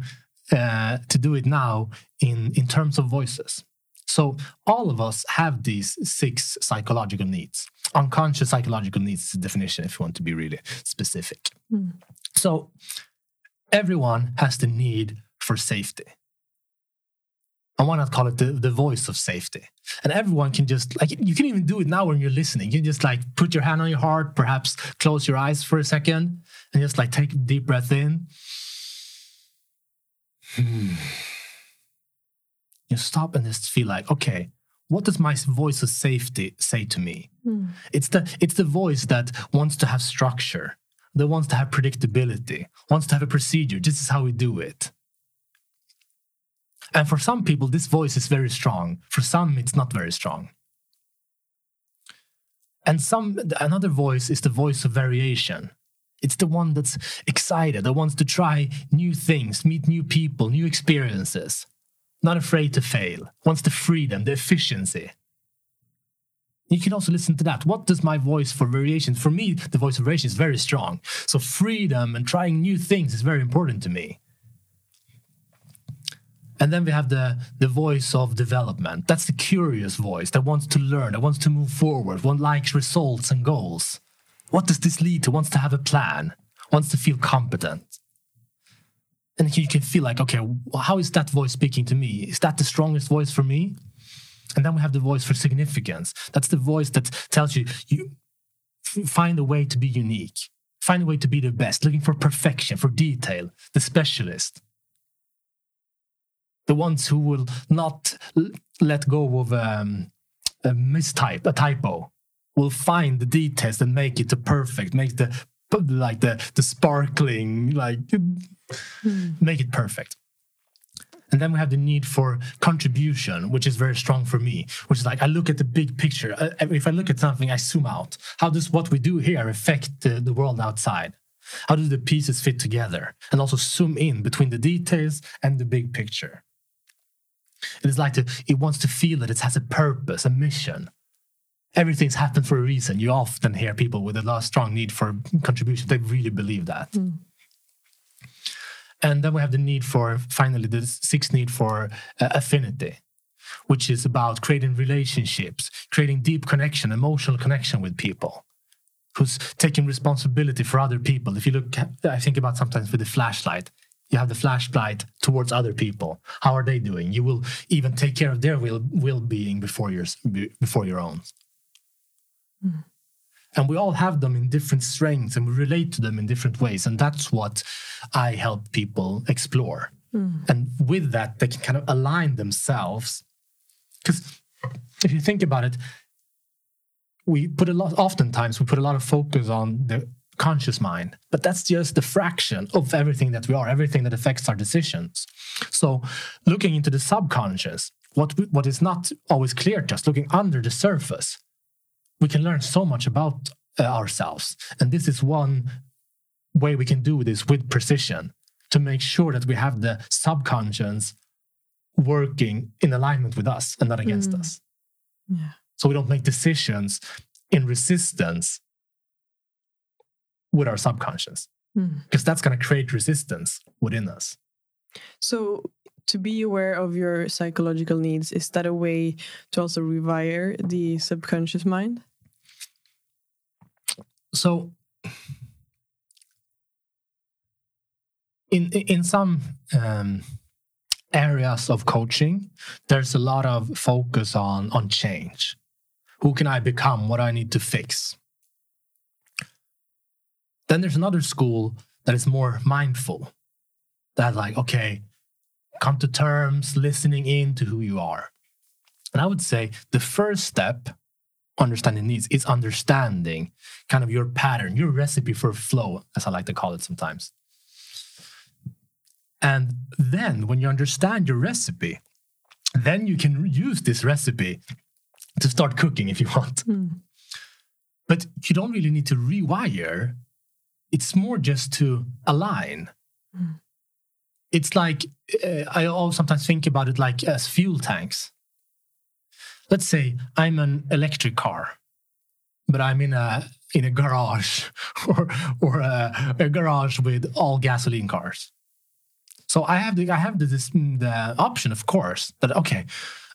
uh, to do it now in in terms of voices. So all of us have these six psychological needs. Unconscious psychological needs is the definition if you want to be really specific. Mm. so everyone has the need for safety I want to call it the, the voice of safety. And everyone can just like you can even do it now when you're listening. You can just like put your hand on your heart, perhaps close your eyes for a second, and just like take a deep breath in. Hmm. You stop and just feel like, okay, what does my voice of safety say to me? Mm. It's the it's the voice that wants to have structure, that wants to have predictability, wants to have a procedure. This is how we do it. And for some people, this voice is very strong. For some, it's not very strong. And some another voice is the voice of variation. It's the one that's excited, that wants to try new things, meet new people, new experiences, not afraid to fail, wants the freedom, the efficiency. You can also listen to that. What does my voice for variation? For me, the voice of variation is very strong. So freedom and trying new things is very important to me. And then we have the, the voice of development. That's the curious voice that wants to learn, that wants to move forward, one likes results and goals. What does this lead to? Wants to have a plan, wants to feel competent. And you can feel like, okay, how is that voice speaking to me? Is that the strongest voice for me? And then we have the voice for significance. That's the voice that tells you, you find a way to be unique, find a way to be the best, looking for perfection, for detail, the specialist the ones who will not let go of um, a mistype, a typo, will find the details and make it perfect, make the like the the sparkling, like mm. make it perfect. And then we have the need for contribution, which is very strong for me, which is like I look at the big picture. Uh, if I look at something, I zoom out. How does what we do here affect the, the world outside? How do the pieces fit together? And also zoom in between the details and the big picture. It is like to, it wants to feel that it has a purpose, a mission. Everything's happened for a reason. You often hear people with a lot strong need for contribution. They really believe that. Mm. And then we have the need for, finally, the sixth need for uh, affinity, which is about creating relationships, creating deep connection, emotional connection with people who's taking responsibility for other people. If you look, I think about sometimes with the flashlight, you have the flashlight towards other people. How are they doing? You will even take care of their will well being before your before your own. Mm. And we all have them in different strengths, and we relate to them in different ways. And that's what I help people explore. Mm. And with that, they can kind of align themselves. Because if you think about it, we put a lot. Oftentimes, we put a lot of focus on the conscious mind, but that's just the fraction of everything that we are, everything that affects our decisions. So, looking into the subconscious, what we, what is not always clear to us, looking under the surface, we can learn so much about uh, ourselves. And this is one way we can do this with precision to make sure that we have the subconscious working in alignment with us and not against mm. us. Yeah. So we don't make decisions in resistance with our subconscious because mm. that's going to create resistance within us. So, to be aware of your psychological needs, is that a way to also rewire the subconscious mind? So, in in some um, areas of coaching, there's a lot of focus on on change. Who can I become? What do I need to fix? Then there's another school that is more mindful. That like, okay, come to terms, listening in to who you are. And I would say the first step understanding needs is understanding kind of your pattern, your recipe for flow, as I like to call it sometimes. And then when you understand your recipe, then you can use this recipe to start cooking if you want. Mm. But you don't really need to rewire it's more just to align. Mm. It's like uh, I always sometimes think about it like as fuel tanks. Let's say I'm an electric car, but I'm in a in a garage or or a, a garage with all gasoline cars. So I have the I have the, this, the option, of course, that okay,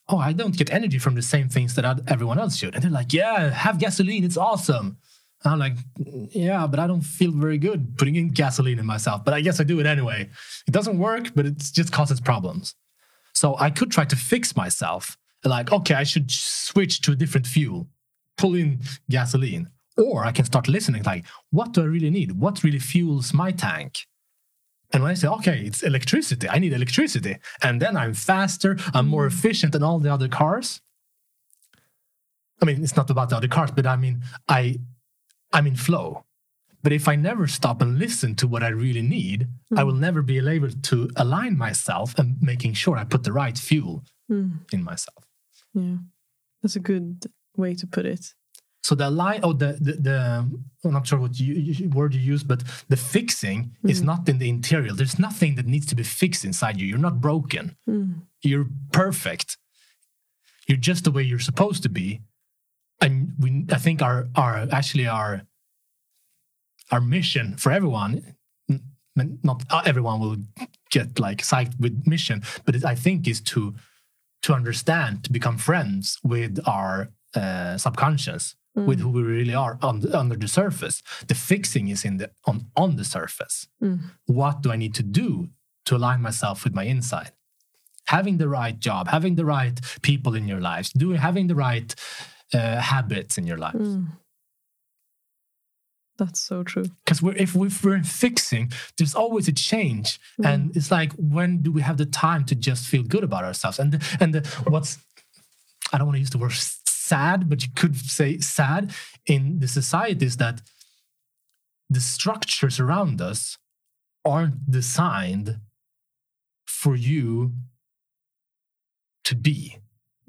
oh, I don't get energy from the same things that everyone else should, and they're like, yeah, have gasoline, it's awesome. I'm like, yeah, but I don't feel very good putting in gasoline in myself. But I guess I do it anyway. It doesn't work, but it just causes problems. So I could try to fix myself. Like, okay, I should switch to a different fuel, pull in gasoline. Or I can start listening, like, what do I really need? What really fuels my tank? And when I say, okay, it's electricity, I need electricity. And then I'm faster, I'm more mm. efficient than all the other cars. I mean, it's not about the other cars, but I mean, I I'm in flow. But if I never stop and listen to what I really need, mm. I hmm. will never be able to align myself and making sure I put the right fuel mm. in myself. Yeah, that's a good way to put it. So the line, oh, the the, the I'm not sure what you, word you use, but the fixing mm. is hmm. not in the interior. There's nothing that needs to be fixed inside you. You're not broken. Hmm. You're perfect. You're just the way you're supposed to be and we I think our our actually our our mission for everyone not everyone will get like psyched with mission but it, I think is to to understand to become friends with our uh, subconscious mm. with who we really are on the, under the surface the fixing is in the on on the surface mm. what do I need to do to align myself with my inside having the right job having the right people in your lives doing having the right uh, habits in your life. Mm. That's so true. Because we're, if, we're in fixing, there's always a change, mm. and it's like when do we have the time to just feel good about ourselves? And the, and the, what's I don't want to use the word sad, but you could say sad in the society is that the structures around us aren't designed for you to be.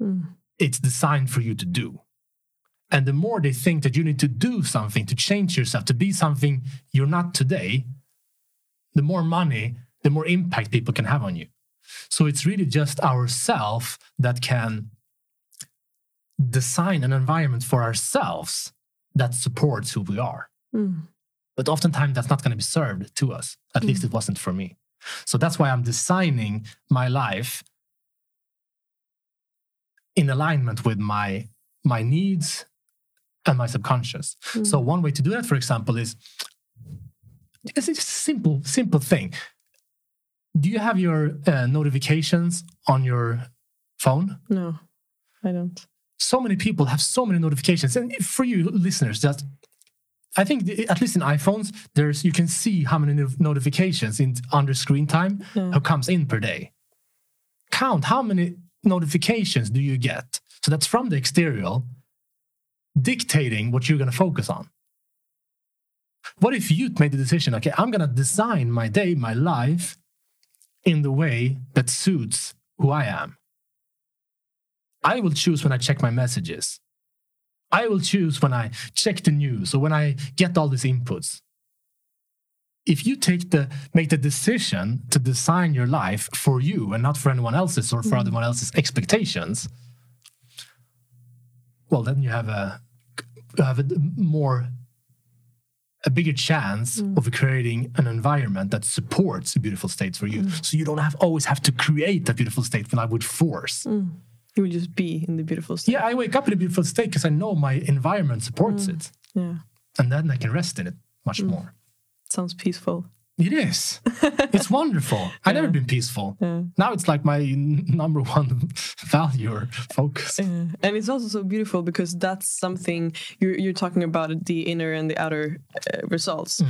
Mm. It's designed for you to do. And the more they think that you need to do something to change yourself, to be something you're not today, the more money, the more impact people can have on you. So it's really just ourself that can design an environment for ourselves that supports who we are. Mm. But oftentimes that's not going to be served to us. At mm. least it wasn't for me. So that's why I'm designing my life in alignment with my my needs and my subconscious. Mm. So one way to do that, for example, is it's a simple, simple thing. do you have your uh, notifications on your phone? No, I don't. So many people have so many notifications, and for you listeners, just I think at least in iPhones, there's you can see how many notifications in under screen time yeah. comes in per day. Count how many notifications do you get? So that's from the exterior, dictating what you're going to focus on. What if you made the decision? Okay, I'm going to design my day, my life, in the way that suits who I am. I will choose when I check my messages. I will choose when I check the news or when I get all these inputs. If you take the make the decision to design your life for you and not for anyone else's or for mm. anyone else's expectations, well, then you have a have a more a bigger chance mm. of creating an environment that supports a beautiful state for you. Mm. So you don't have always have to create a beautiful state when I would force. Mm. You will just be in the beautiful state. Yeah, I wake up in a beautiful state because I know my environment supports mm. it. Yeah. And then I can rest in it much mm. more. Sounds peaceful. It is. it's wonderful. Yeah. I've never been peaceful. Yeah. Now it's like my number one value or focus. Yeah. And it's also so beautiful because that's something you're, you're talking about the inner and the outer uh, results. Mm.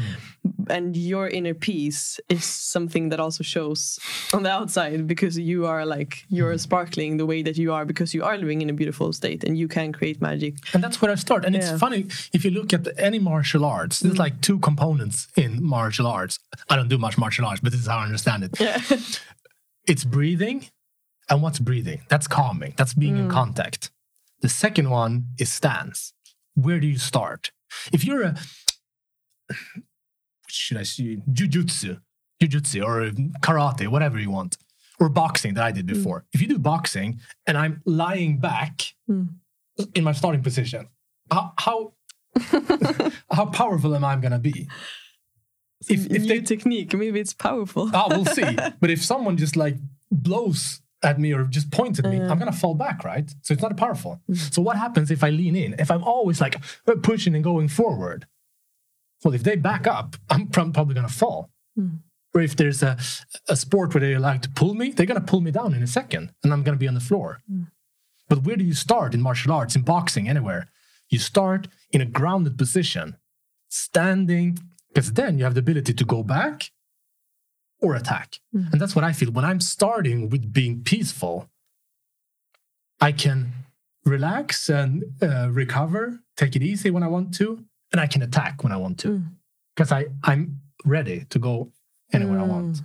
And your inner peace is something that also shows on the outside because you are like, you're mm. sparkling the way that you are because you are living in a beautiful state and you can create magic. And that's where I start. And it's funny, if you look at any martial arts, there's mm. like two components in martial arts I don't do much martial arts, but this is how I understand it. Yeah. it's breathing. And what's breathing? That's calming. That's being mm. in contact. The second one is stance. Where do you start? If you're a, should I say, jujutsu, jujutsu or karate, whatever you want, or boxing that I did mm. before. Mm. If you do boxing and I'm lying back mm. in my starting position, how how, how powerful am I going to be? If, if they technique, maybe it's powerful. ah, we'll see. But if someone just like blows at me or just points at me, uh, I'm gonna fall back, right? So it's not powerful. Mm. So what happens if I lean in? If I'm always like pushing and going forward? Well, if they back up, I'm probably gonna fall. Mm. Or if there's a, a sport where they like to pull me, they're gonna pull me down in a second, and I'm gonna be on the floor. Mm. But where do you start in martial arts, in boxing, anywhere? You start in a grounded position, standing because then you have the ability to go back or attack. Mm. And that's what I feel. When I'm starting with being peaceful, I can relax and uh, recover, take it easy when I want to, and I can attack when I want to. Because mm. I, I'm ready to go anywhere mm. I want.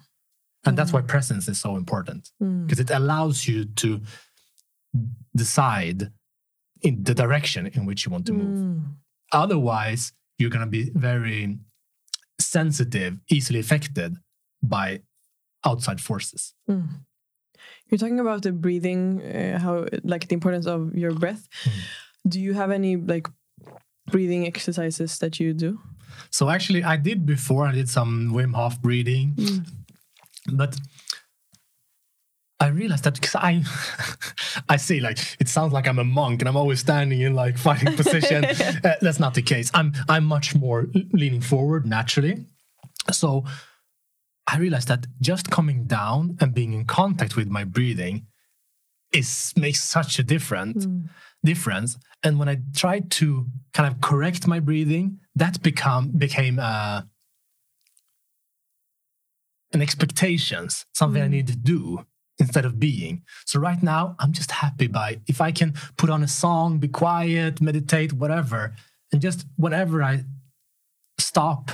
And that's why presence is so important because mm. it allows you to decide in the direction in which you want to move. Mm. Otherwise, you're going to be very sensitive, easily affected by outside forces. Mm. You're talking about the breathing, uh, how like the importance of your breath. Mm. Do you have any like breathing exercises that you do? So actually, I did before. I did some Wim Hof breathing, mm. but I realized that because I, I see like it sounds like I'm a monk and I'm always standing in like fighting position. uh, that's not the case. I'm I'm much more leaning forward naturally. So I realized that just coming down and being in contact with my breathing is makes such a different mm. difference. And when I tried to kind of correct my breathing, that become became uh, an expectations, something mm. I need to do instead of being. So right now, I'm just happy by if I can put on a song, be quiet, meditate, whatever, and just whenever I stop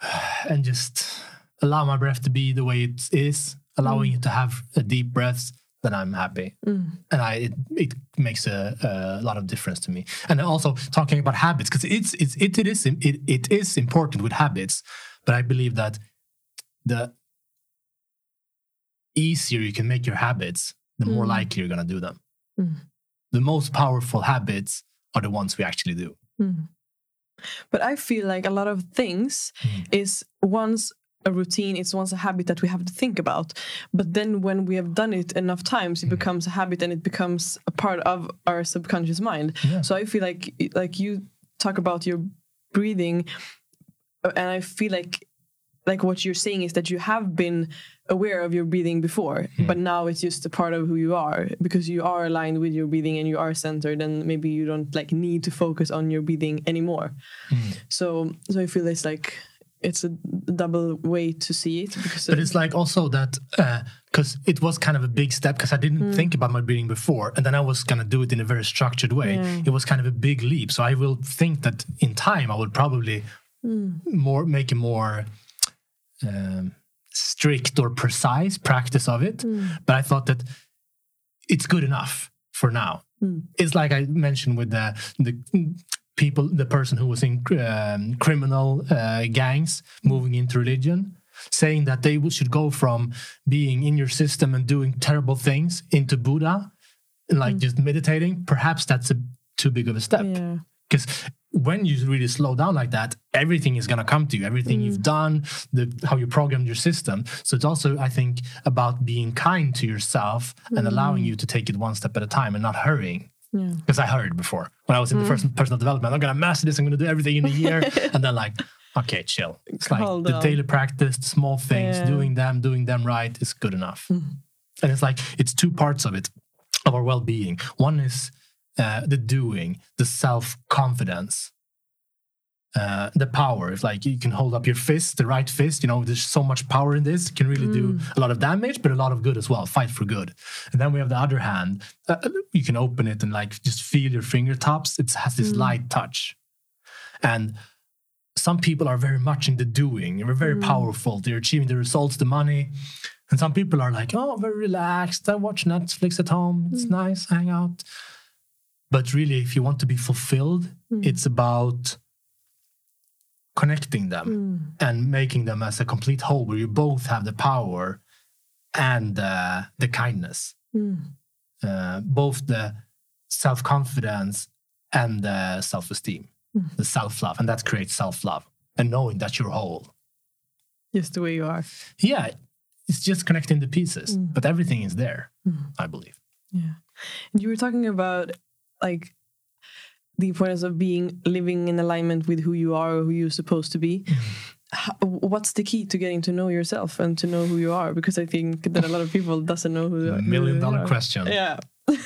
and just allow my breath to be the way it is, allowing mm. it to have a deep breath, then I'm happy, mm. and I it, it makes a, a, lot of difference to me. And also talking about habits because it's, it's it, it is it, it is important with habits, but I believe that the easier you can make your habits, the more mm. likely you're going to do them. Mm. The most powerful habits are the ones we actually do. Mm. But I feel like a lot of things mm. is once a routine, it's once a habit that we have to think about. But then when we have done it enough times, it mm. becomes a habit and it becomes a part of our subconscious mind. Yeah. So I feel like like you talk about your breathing, and I feel like like what you're saying is that you have been aware of your breathing before, mm. but now it's just a part of who you are because you are aligned with your breathing and you are centered, and maybe you don't like need to focus on your breathing anymore. Mm. So, so I feel it's like it's a double way to see it because but it's like also that uh because uh, it was kind of a big step because i didn't mm. think about my breathing before and then i was gonna do it in a very structured way yeah. it was kind of a big leap so i will think that in time i will probably mm. more make a more um, strict or precise practice of it mm. but i thought that it's good enough for now mm. it's like i mentioned with the the people, the person who was in um, criminal uh, gangs moving into religion, saying that they should go from being in your system and doing terrible things into Buddha, like mm. just meditating. Perhaps that's a too big of a step. Because yeah. When you really slow down like that, everything is going to come to you. Everything mm. you've done, the how you programmed your system. So it's also, I think, about being kind to yourself mm. and allowing you to take it one step at a time and not hurrying. Because yeah. I heard before when I was in mm. the first personal development, I'm gonna master this, I'm gonna do everything in a year. and then like, okay, chill. It's like Hold the daily practice, the small things, yeah. doing them, doing them right is good enough. Mm. And it's like it's two parts of it, of our well-being. One is uh, the doing, the self-confidence uh, the power. If like you can hold up your fist, the right fist, you know, there's so much power in this. can really mm. do a lot of damage, but a lot of good as well. Fight for good. And then we have the other hand. Uh, you can open it and like just feel your fingertops. It has this mm. light touch, and some people are very much in the doing. They're very mm. powerful. They're achieving the results, the money. And some people are like, oh, very relaxed. I watch Netflix at home. It's mm. nice, hang out. But really, if you want to be fulfilled, mm. it's about connecting them mm. and making them as a complete whole where you both have the power and uh, the kindness mm. uh, both the self-confidence and the self-esteem mm. the self-love and that creates self-love and knowing that you're whole just the way you are yeah it's just connecting the pieces hmm. but everything is there hmm. i believe yeah and you were talking about like the importance of being living in alignment with who you are or who you're supposed to be. How, what's the key to getting to know yourself and to know who you are? Because I think that a lot of people doesn't know who. A million dollar question. Yeah.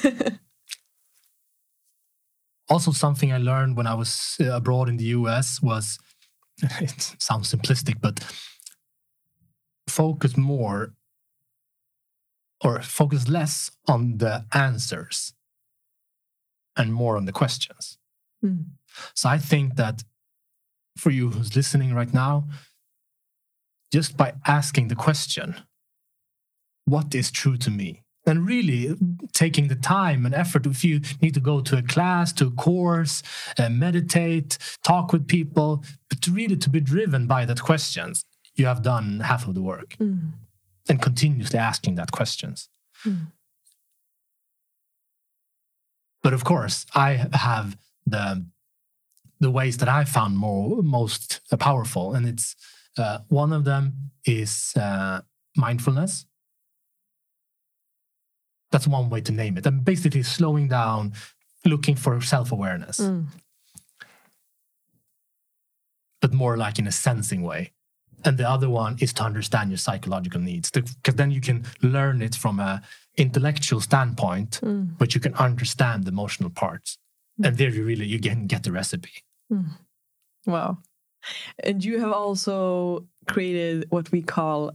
also, something I learned when I was uh, abroad in the US was it sounds simplistic, but focus more or focus less on the answers and more on the questions. Mm. So I think that for you who's listening right now, just by asking the question, what is true to me? And really taking the time and effort. If you need to go to a class, to a course, uh, meditate, talk with people, but really to be driven by that questions, you have done half of the work. Mm. And continuously asking that questions. Mm. But of course, I have the the ways that I found more most powerful, and it's uh, one of them is uh, mindfulness. That's one way to name it. And basically slowing down, looking for self awareness, mm. but more like in a sensing way. And the other one is to understand your psychological needs, because then you can learn it from a intellectual standpoint, mm. but you can understand the emotional parts. Mm. And there you really you can get the recipe. Mm. Wow. And you have also created what we call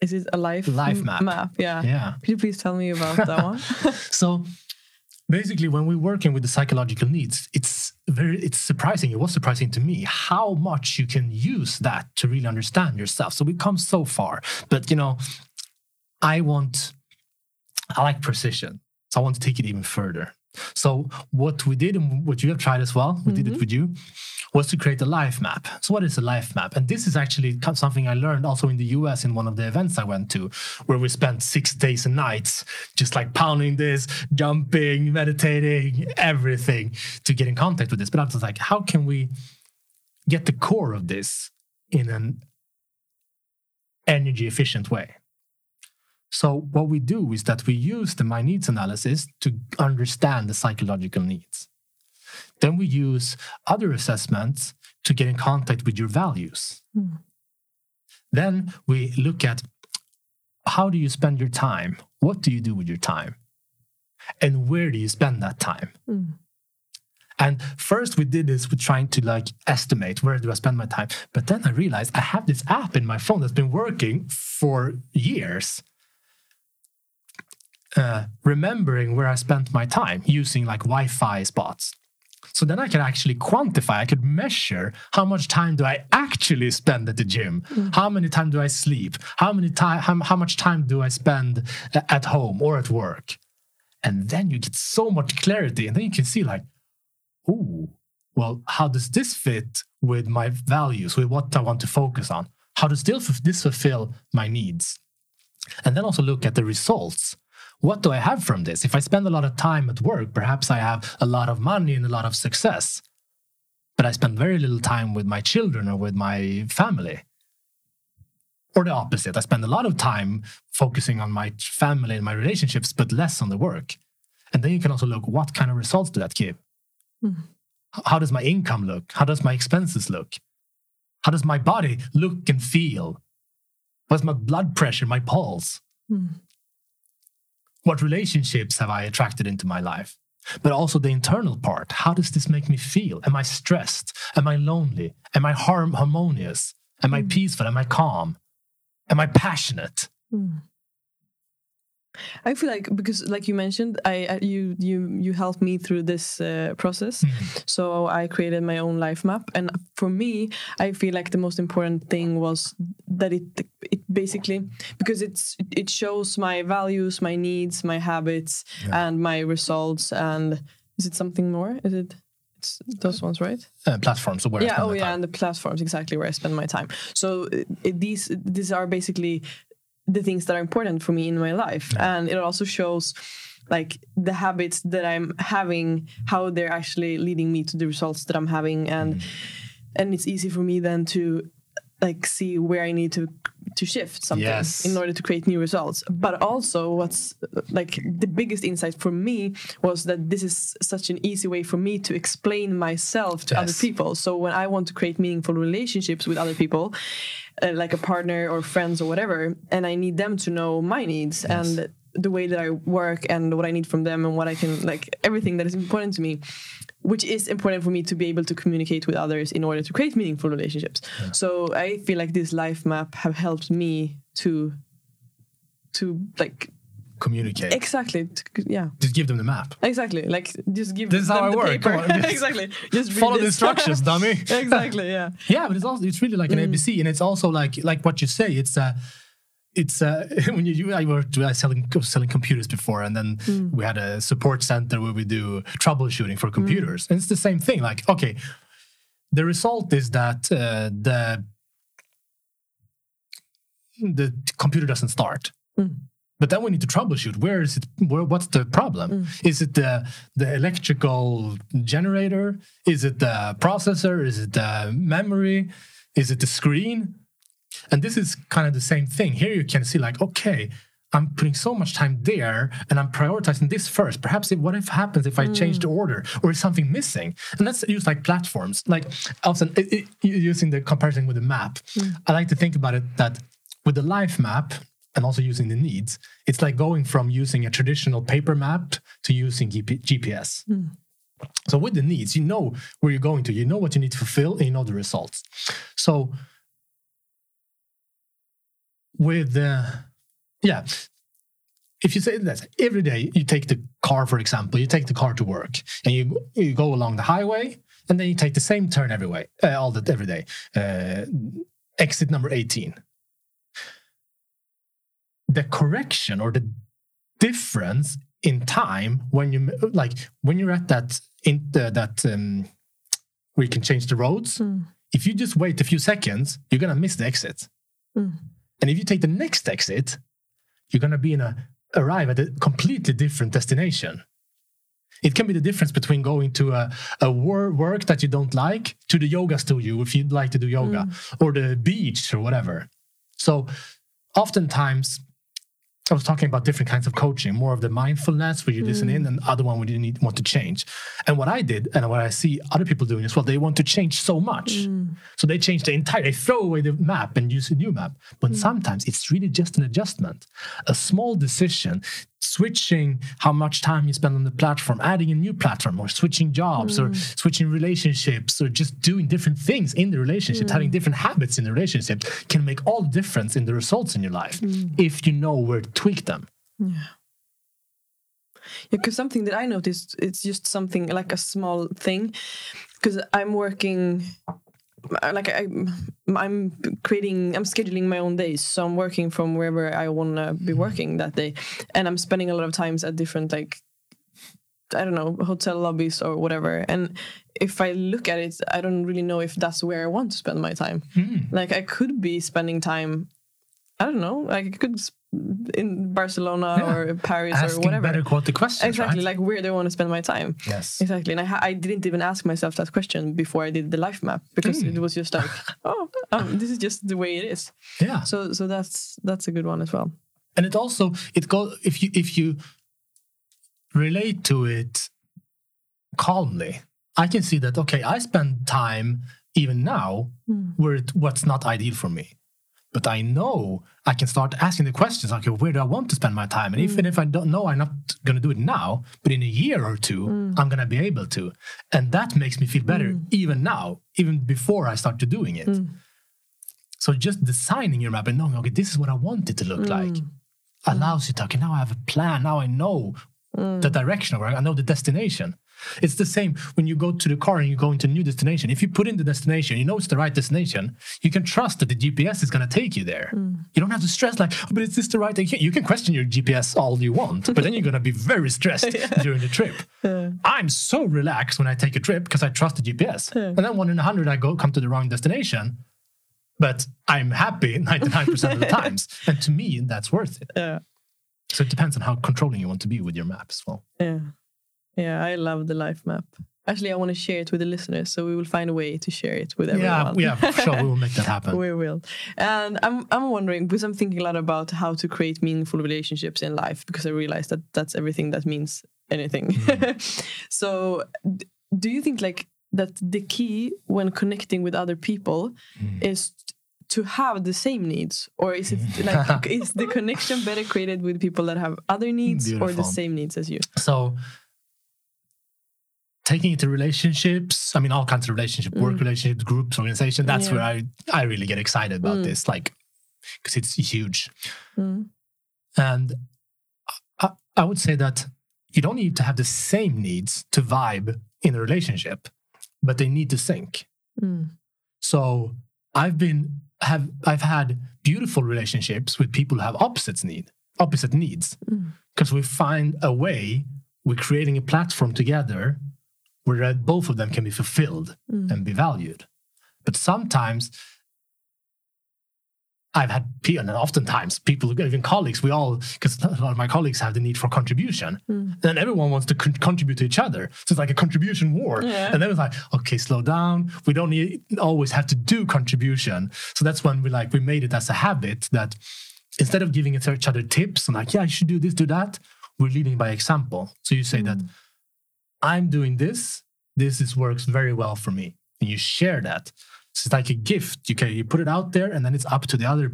is it a life life map? Map, yeah. Yeah. Could you please tell me about that one? so basically when we're working with the psychological needs, it's very it's surprising. It was surprising to me how much you can use that to really understand yourself. So we've come so far. But you know, I want I like precision. So I want to take it even further. So what we did and what you have tried as well, we mm-hmm. did it mm-hmm. with you, was to create a life map. So what is a life map? And this is actually something I learned also in the US in one of the events I went to, where we spent six days and nights just like pounding this, jumping, meditating, everything to get in contact with this. But I was like, how can we get the core of this in an energy efficient way? So what we do is that we use the my needs analysis to understand the psychological needs. Then we use other assessments to get in contact with your values. Mm. Then we look at how do you spend your time? What do you do with your time? And where do you spend that time? Mm. And first we did this with trying to like estimate where do I spend my time. But then I realized I have this app in my phone that's been working for years. Uh, remembering where I spent my time using like Wi-Fi spots. So then I can actually quantify, I could measure how much time do I actually spend at the gym? Mm. How many time do I sleep? How many time how, how much time do I spend at home or at work? And then you get so much clarity and then you can see like, oh, well, how does this fit with my values, with what I want to focus on? How does this fulfill my needs? And then also look at the results what do I have from this? If I spend a lot of time at work, perhaps I have a lot of money and a lot of success, but I spend very little time with my children or with my family. Or the opposite, I spend a lot of time focusing on my family and my relationships, but less on the work. And then you can also look what kind of results do that give? Mm. How does my income look? How does my expenses look? How does my body look and feel? What's my blood pressure, my pulse? Mm what relationships have I attracted into my life? But also the internal part. How does this make me feel? Am I stressed? Am I lonely? Am I harmonious? Am I hmm. peaceful? Am I calm? Am I passionate? Mm. I feel like because, like you mentioned, I, you you you helped me through this uh, process. Mm. So I created my own life map, and for me, I feel like the most important thing was that it it basically because it's it shows my values, my needs, my habits, yeah. and my results. And is it something more? Is it? It's those ones, right? Uh, platforms. So where yeah, oh yeah, time. and the platforms exactly where I spend my time. So it, these these are basically the things that are important for me in my life. And it also shows like the habits that i'm having how they're actually leading me to the results that i'm having. And mm. and it's easy for me then to like see where i need to to shift something yes. in order to create new results but also what's like the biggest insight for me was that this is such an easy way for me to explain myself to yes. other people so when i want to create meaningful relationships with other people uh, like a partner or friends or whatever and i need them to know my needs yes. and the way that i work and what i need from them and what i can like everything that is important to me which is important for me to be able to communicate with others in order to create meaningful relationships yeah. so i feel like this life map have helped me to to like communicate. Exactly. Yeah. Just give them the map. Exactly. Like just give. This is how I work. On, just exactly. Just follow the instructions, dummy. exactly. Yeah. yeah, but it's also it's really like an mm. ABC, and it's also like like what you say. It's uh it's uh, when you I worked uh, selling selling computers before, and then mm. we had a support center where we do troubleshooting for computers, mm. and it's the same thing. Like, okay, the result is that uh, the the computer doesn't start. Mm. But then we need to troubleshoot. Where is it? Where, what's the problem? Mm. Is it the the electrical generator? Is it the processor? Is it the memory? Is it the screen? And this is kind of the same thing. Here you can see, like, okay, I'm putting so much time there and I'm prioritizing this first. Perhaps if, what if happens if I mm. change the order or is something missing? And let's use like platforms. Like often it, it, using the comparison with the map, mm. I like to think about it that with the life map, and also using the needs, it's like going from using a traditional paper map to using GPS. Mm. So with the needs, you know where you're going to, you know what you need to fulfill, and you know the results. So with uh, yeah, if you say that every day you take the car, for example, you take the car to work and you you go along the highway and then you take the same turn every way, uh, all the every day. Uh, exit number 18 the correction or the difference in time when you like when you're at that in the, that um, where you can change the roads mm. if you just wait a few seconds you're gonna miss the exit mm. And if you take the next exit you're gonna be in a arrive at a completely different destination it can be the difference between going to a, a wor- work that you don't like to the yoga studio if you'd like to do yoga mm. or the beach or whatever so oftentimes I was talking about different kinds of coaching, more of the mindfulness where you mm. listen in, and other one where you need want to change. And what I did, and what I see other people doing as well, they want to change so much, mm. so they change the entire. They throw away the map and use a new map. But mm. sometimes it's really just an adjustment, a small decision switching how much time you spend on the platform, adding a new platform, or switching jobs, mm. or switching relationships, or just doing different things in the relationship, mm. having different habits in the relationship can make all the difference in the results in your life mm. if you know where to tweak them. Yeah. Yeah, because something that I noticed, it's just something like a small thing. Because I'm working like I, I'm creating, I'm scheduling my own days. So I'm working from wherever I want to be mm-hmm. working that day, and I'm spending a lot of times at different like, I don't know, hotel lobbies or whatever. And if I look at it, I don't really know if that's where I want to spend my time. Mm. Like I could be spending time I don't know. Like I could in Barcelona yeah. or Paris Asking or whatever. better quality questions. Exactly, right? like where do I want to spend my time? Yes, exactly. And I, I didn't even ask myself that question before I did the life map because mm. it was just like, oh, um, this is just the way it is. Yeah. So so that's that's a good one as well. And it also it go if you if you relate to it calmly, I can see that okay, I spend time even now mm. where it, what's not ideal for me but I know I can start asking the questions like, where do I want to spend my time? And mm. even if I don't know, I'm not going to do it now, but in a year or two, mm. I'm going to be able to. And that makes me feel better mm. even now, even before I start to doing it. Mm. So just designing your map and knowing, okay, this is what I want it to look mm. like allows you to, okay, now I have a plan. Now I know mm. the direction of where I know the destination. It's the same when you go to the car and you go into a new destination. If you put in the destination, you know it's the right destination, you can trust that the GPS is going to take you there. Mm. You don't have to stress like, oh, but is this the right thing? You can question your GPS all you want, but then you're going to be very stressed yeah. during the trip. Yeah. I'm so relaxed when I take a trip because I trust the GPS. Yeah. And then one in a hundred, I go come to the wrong destination. But I'm happy 99% of the times. And to me, that's worth it. So it depends on how controlling you want to be with your map as well. Yeah. Yeah, I love the life map. Actually, I want to share it with the listeners, so we will find a way to share it with everyone. Yeah, yeah, sure, we will make that happen. we will. And I'm, I'm wondering because I'm thinking a lot about how to create meaningful relationships in life because I realize that that's everything that means anything. Mm. so, do you think like that the key when connecting with other people mm. is to have the same needs or is it like is the connection better created with people that have other needs Beautiful. or the same needs as you so taking it to relationships i mean all kinds of relationships mm. work relationships groups organization that's yeah. where i i really get excited about mm. this like because it's huge mm. and I, I would say that you don't need to have the same needs to vibe in a relationship but they need to sync mm. so i've been have i've had beautiful relationships with people who have opposites need opposite needs because mm. we find a way we're creating a platform together where both of them can be fulfilled mm. and be valued. But sometimes I've had and oftentimes people, even colleagues, we all, because a lot of my colleagues have the need for contribution, mm. and everyone wants to con- contribute to each other. So it's like a contribution war. Yeah. And then it's like, okay, slow down. We don't need, always have to do contribution. So that's when we like we made it as a habit that instead of giving each other tips and like, yeah, you should do this, do that, we're leading by example. So you say mm. that I'm doing this. This is works very well for me. And you share that. It's like a gift. You can you put it out there and then it's up to the other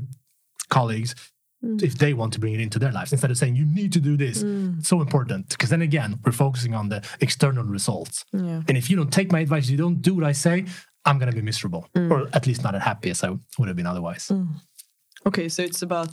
colleagues mm. if they want to bring it into their lives instead of saying you need to do this. Mm. So important. Because then again, we're focusing on the external results. Yeah. And if you don't take my advice, you don't do what I say, I'm gonna be miserable. Mm. Or at least not as happy as I would have been otherwise. Mm. Okay, so it's about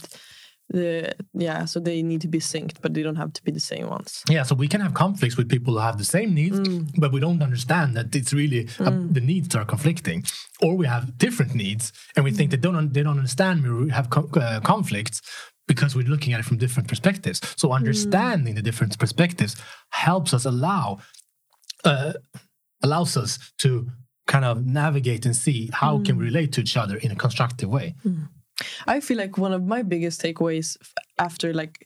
the yeah so they need to be synced but they don't have to be the same ones yeah so we can have conflicts with people who have the same needs mm. but we don't understand that it's really mm. the needs are conflicting or we have different needs and we mm. think they don't they don't understand we have co uh, conflicts because we're looking at it from different perspectives so mm. understanding the different perspectives helps us allow uh, allows us to kind of navigate and see how can we mm. relate to each other in a constructive way mm. I feel like one of my biggest takeaways after like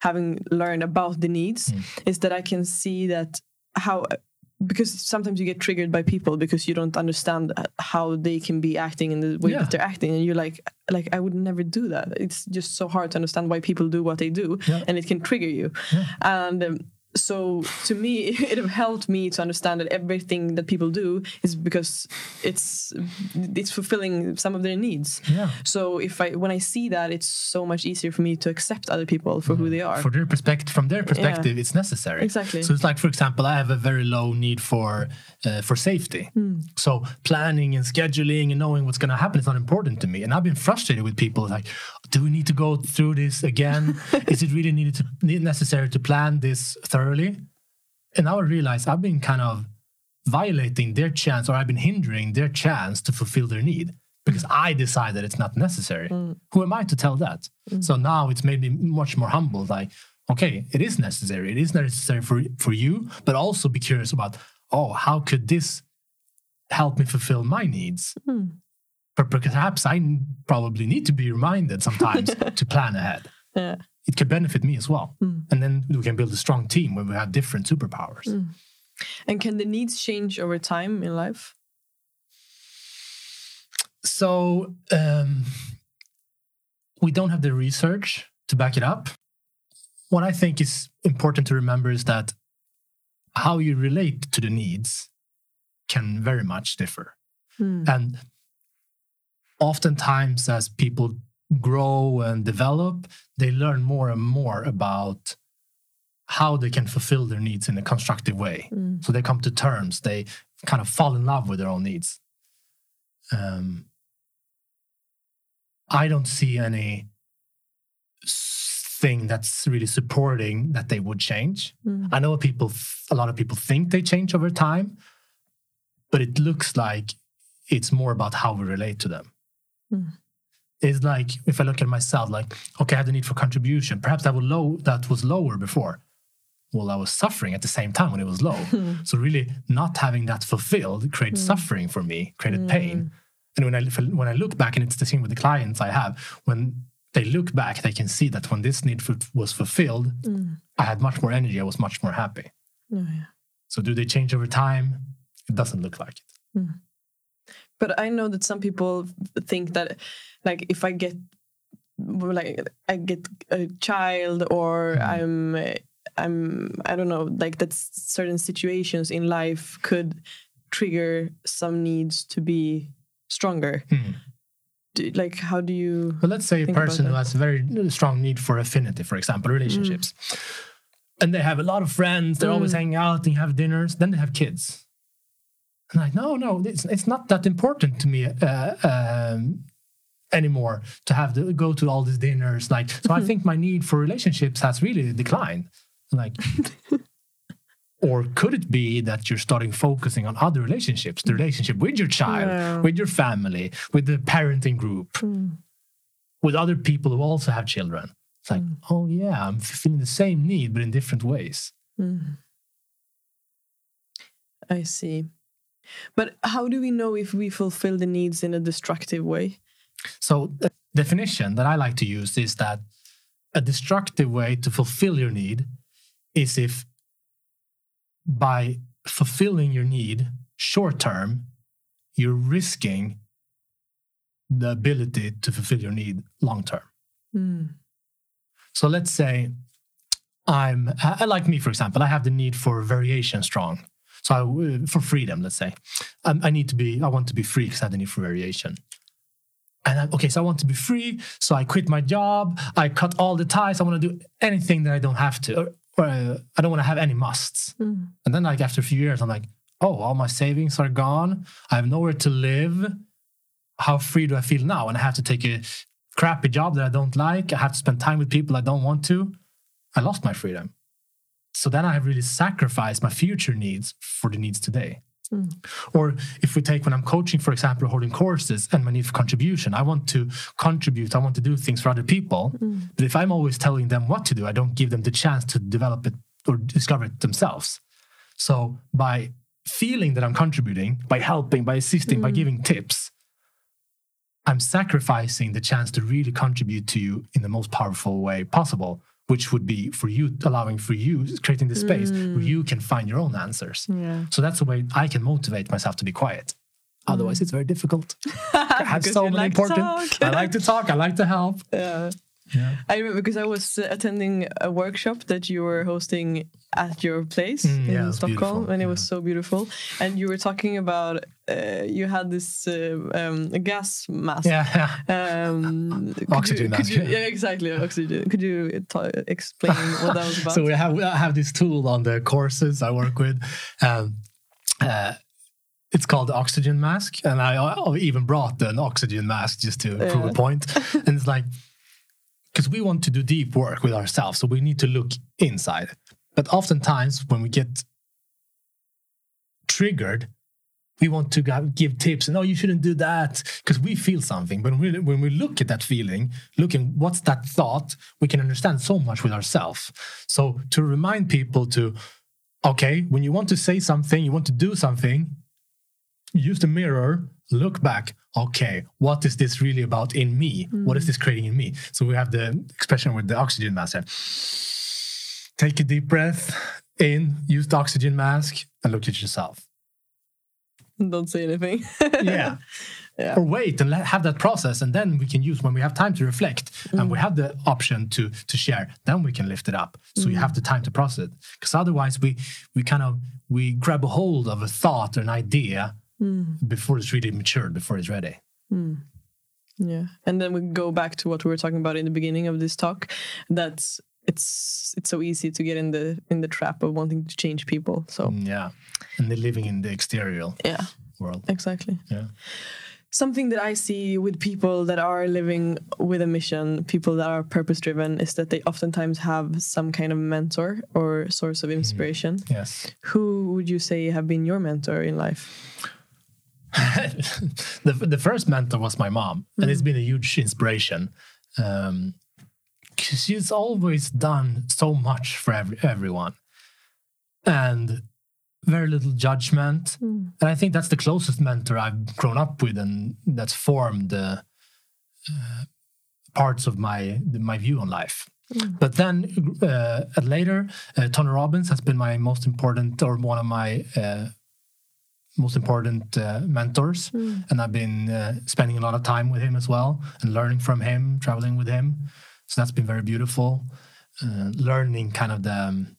having learned about the needs mm. is that I can see that how because sometimes you get triggered by people because you don't understand how they can be acting in the way yeah. that they're acting and you're like like i would never do that it's just so hard to understand why people do what they do yeah. and it can trigger you yeah. and um, so to me it helped me to understand that everything that people do is because it's it's fulfilling some of their needs. Yeah. So if i when i see that it's so much easier for me to accept other people for who they are. For their perspective from their perspective yeah. it's necessary. Exactly. So it's like for example i have a very low need for uh, for safety. Mm. so planning and scheduling and knowing what's going to happen is not important to me. And i've been frustrated with people like do we need to go through this again is it really needed to necessary to plan this thoroughly. And now I realize I've been kind of violating their chance or I've been hindering their chance to fulfill their need because I decide that it's not necessary. Mm. Who am I to tell that? Mm. So now it's made me much more humble. Like, okay, it is necessary. It is necessary for, for you, but also be curious about, oh, how could this help me fulfill my needs? Mm. But perhaps I probably need to be reminded sometimes to plan ahead. Yeah it can benefit me as well. Mm. And then we can build a strong team when we have different superpowers. Mm. And can the needs change over time in life? So um, we don't have the research to back it up. What I think is important to remember is that how you relate to the needs can very much differ. Mm. And oftentimes, as people grow and develop, they learn more and more about how they can fulfill their needs in a constructive way. Mm. So they come to terms, they kind of fall in love with their own needs. Um, I don't see any thing that's really supporting that they would change. Mm. I know people, a lot of people think they change over time, but it looks like it's more about how we relate to them. Mm is like if I look at myself, like okay, I have the need for contribution. Perhaps that was low. That was lower before. Well, I was suffering at the same time when it was low. so really, not having that fulfilled created mm. suffering for me, created mm. pain. And when I when I look back, and it's the same with the clients I have, when they look back, they can see that when this need was fulfilled, mm. I had much more energy. I was much more happy. Oh, yeah. So do they change over time? It doesn't look like it. Mm. But I know that some people think that like if I get like I get a child or mm. I'm I'm I don't know like that certain situations in life could trigger some needs to be stronger. Mm. Do, like how do you well let's say a person who has a very strong need for affinity for example relationships mm. and they have a lot of friends they're always mm. hanging out and have dinners then they have kids and like no no it's, it's not that important to me uh, um, anymore to have to go to all these dinners. Like, so I mm-hmm. think my need for relationships has really declined. Like, or could it be that you're starting focusing on other relationships, the relationship with your child, yeah. with your family, with the parenting group, mm. with other people who also have children? It's like, mm. oh yeah, I'm feeling the same need, but in different ways. Mm. I see. But how do we know if we fulfill the needs in a destructive way? So, the definition that I like to use is that a destructive way to fulfill your need is if by fulfilling your need short term, you're risking the ability to fulfill your need long term. Mm. So let's say I'm like me, for example, I have the need for variation strong. So I, for freedom, let's say, I, I need to be, I want to be free because I have the need for variation and I, okay, so I want to be free. So I quit my job. I cut all the ties. I want to do anything that I don't have to, or, or uh, I don't want to have any musts. Mm. And then, like after a few years, I'm like, oh, all my savings are gone. I have nowhere to live. How free do I feel now? And I have to take a crappy job that I don't like. I have to spend time with people I don't want to. I lost my freedom. So then I have really sacrificed my future needs for the needs today. Mm. Or if we take when I'm coaching, for example, holding courses and my need for contribution, I want to contribute, I want to do things for other people. Mm. But if I'm always telling them what to do, I don't give them the chance to develop it or discover it themselves. So by feeling that I'm contributing, by helping, by assisting, mm. by giving tips, I'm sacrificing the chance to really contribute to you in the most powerful way possible which would be for you allowing for you creating the space mm. where you can find your own answers yeah. so that's the way i can motivate myself to be quiet otherwise mm. it's very difficult i have so many like important i like to talk i like to help yeah yeah. I remember because I was attending a workshop that you were hosting at your place mm, in yeah, Stockholm, and it yeah. was so beautiful. And you were talking about uh, you had this uh, um, gas mask. Yeah, yeah. Um, oxygen you, mask. You, yeah, exactly. Oxygen. Could you explain what that was about? So we have I have this tool on the courses I work with. Um, uh, it's called the oxygen mask, and I, I even brought an oxygen mask just to prove a point. and it's like because we want to do deep work with ourselves, so we need to look inside. But oftentimes, when we get triggered, we want to give tips and oh, you shouldn't do that because we feel something. But when we, when we look at that feeling, looking what's that thought, we can understand so much with ourselves. So to remind people to, okay, when you want to say something, you want to do something, use the mirror look back okay what is this really about in me mm. what is this creating in me so we have the expression with the oxygen mask take a deep breath in use the oxygen mask and look at yourself don't say anything yeah. yeah. or wait and let, have that process and then we can use when we have time to reflect mm. and we have the option to to share then we can lift it up so mm. you have the time to process it because otherwise we we kind of we grab a hold of a thought or an idea mm. before it's really matured, before it's ready. Mm. Yeah, and then we go back to what we were talking about in the beginning of this talk. That's it's it's so easy to get in the in the trap of wanting to change people. So mm, yeah, and they're living in the exterior yeah world. Exactly. Yeah. Something that I see with people that are living with a mission, people that are purpose driven, is that they oftentimes have some kind of mentor or source of mm. inspiration. Mm. Yes. Who would you say have been your mentor in life? the the first mentor was my mom, and it's been a huge inspiration. Um, she's always done so much for every, everyone, and very little judgment. Mm. And I think that's the closest mentor I've grown up with, and that's formed uh, uh, parts of my my view on life. Mm. But then uh, later, uh, Tony Robbins has been my most important or one of my uh, most important uh, mentors mm. and i've been uh, spending a lot of time with him as well and learning from him traveling with him so that's been very beautiful uh, learning kind of the um,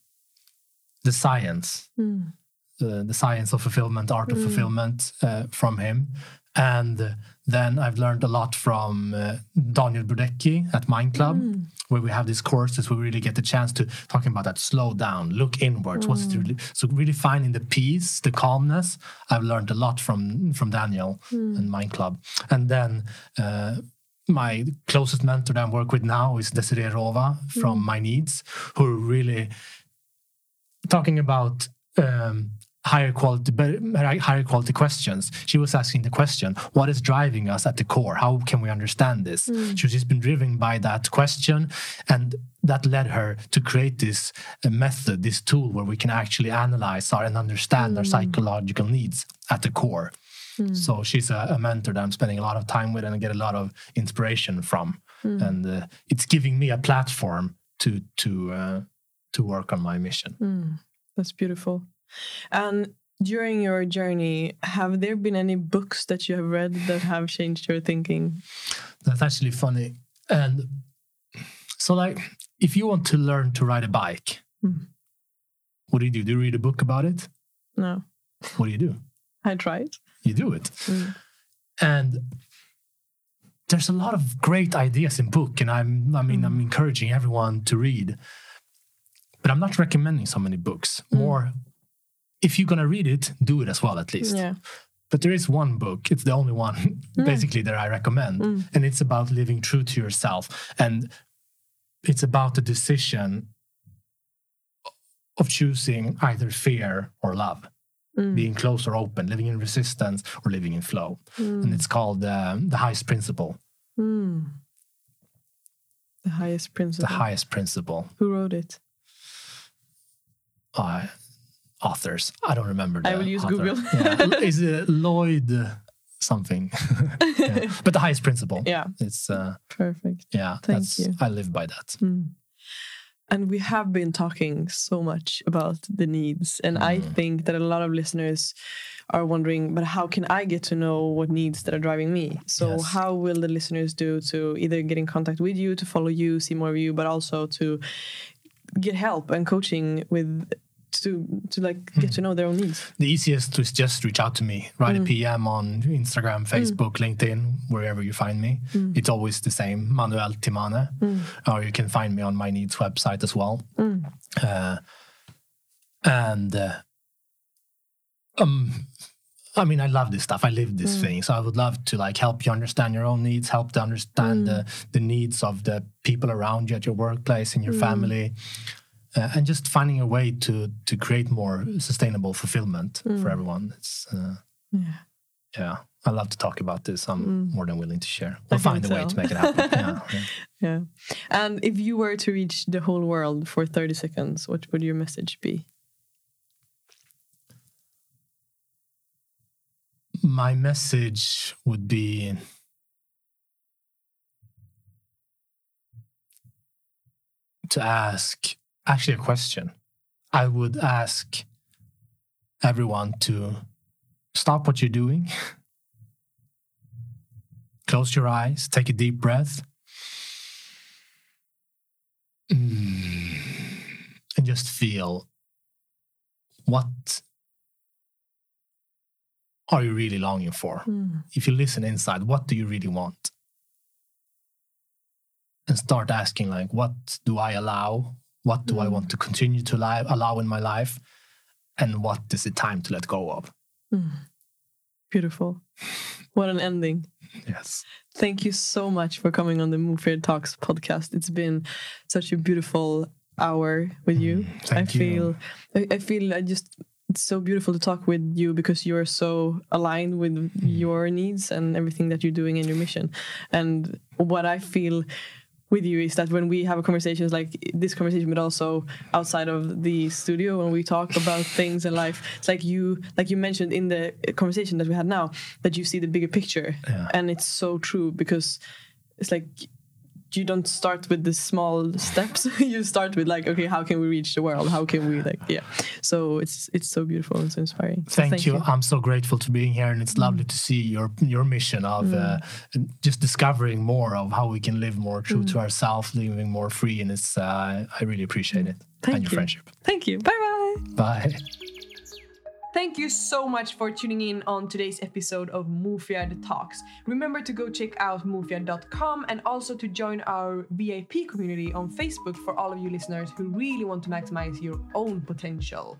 the science mm. the science of fulfillment art of mm. fulfillment uh, from him and then I've learned a lot from uh, Daniel Burdecki at Mind Club, mm. where we have these courses where we really get the chance to talking about that slow down, look inwards. Mm. What's it really? So really finding the peace, the calmness. I've learned a lot from from Daniel mm. and Mind Club, and then. Uh, my closest mentor that I work with now is Desiree Rova from mm. My Needs, who are really talking about um, higher quality higher quality questions she was asking the question what is driving us at the core how can we understand this mm. she's been driven by that question and that led her to create this uh, method this tool where we can actually analyze our and understand mm. our psychological needs at the core mm. so she's a, a, mentor that i'm spending a lot of time with and I get a lot of inspiration from mm. and uh, it's giving me a platform to to uh, to work on my mission mm. that's beautiful and during your journey, have there been any books that you have read that have changed your thinking? That's actually funny. And so, like, if you want to learn to ride a bike, mm. what do you do? Do you read a book about it? No. What do you do? I try it. You do it. Mm. And there's a lot of great ideas in book, and I'm I mean mm. I'm encouraging everyone to read. But I'm not recommending so many books. Mm. More if you're gonna read it, do it as well at least. Yeah. But there is one book, it's the only one mm. basically that I recommend. Mm. And it's about living true to yourself. And it's about the decision of choosing either fear or love, mm. being close or open, living in resistance or living in flow. And mm. it's called uh, The Highest Principle. Mm. The highest principle. The highest principle. Who wrote it? Uh, authors. I don't remember. I will use author. Google. yeah. Is it Lloyd something? yeah. But the highest principle. Yeah. It's uh, perfect. Yeah. Thank you. I live by that. Mm. and we have been talking so much about the needs and mm. i think that a lot of listeners are wondering but how can i get to know what needs that are driving me so yes. how will the listeners do to either get in contact with you to follow you see more of you but also to get help and coaching with to to like get mm. to know their own needs the easiest is just reach out to me write mm. a pm on instagram mm. facebook mm. linkedin wherever you find me mm. it's always the same manuel timane or you can find me on my needs website as well uh, and uh, um I mean, I love this stuff. I live this thing, so I would love to like help you understand your own needs, help to understand the the needs of the people around you at your workplace, in your family, uh, and just finding a way to to create more sustainable fulfillment mm. for everyone. It's uh, yeah, yeah. I love to talk about this. I'm mm. more than willing to share. We'll find a way to make it happen. yeah, yeah. yeah. And if you were to reach the whole world for 30 seconds, what would your message be? My message would be to ask actually a question. I would ask everyone to stop what you're doing, close your eyes, take a deep breath, mm, and just feel what are you really longing for? Mm. If you listen inside, what do you really want? And start asking, like, what do I allow? What do mm. I want to continue to li- allow in my life? And what is it time to let go of? Mm. Beautiful. What an ending. Yes. Thank you so much for coming on the Move Fear Talks podcast. It's been such a beautiful hour with you. Mm, thank I feel I, I feel I just it's so beautiful to talk with you because you're so aligned with mm. your needs and everything that you're doing in your mission. And what I feel with you is that when we have a conversations like this conversation but also outside of the studio when we talk about things in life it's like you like you mentioned in the conversation that we had now that you see the bigger picture yeah. and it's so true because it's like you don't start with the small steps you start with like okay how can we reach the world how can we like yeah so it's it's so beautiful and so inspiring so thank, thank you. you. i'm so grateful to being here and it's mm. lovely to see your your mission of mm. uh, just discovering more of how we can live more true mm. to ourselves living more free and it's uh, i really appreciate it thank and your you. friendship thank you bye bye bye Thank you so much for tuning in on today's episode of Mufiad Talks. Remember to go check out mufiad.com and also to join our VIP community on Facebook for all of you listeners who really want to maximize your own potential.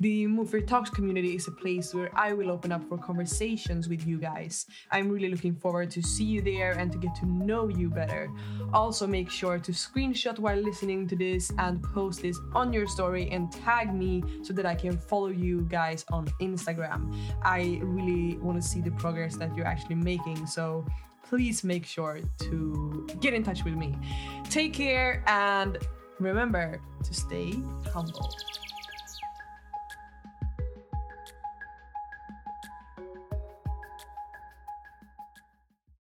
The Move Fear Talks community is a place where I will open up for conversations with you guys. I'm really looking forward to see you there and to get to know you better. Also, make sure to screenshot while listening to this and post this on your story and tag me so that I can follow you guys on Instagram. I really want to see the progress that you're actually making. So please make sure to get in touch with me. Take care and remember to stay humble.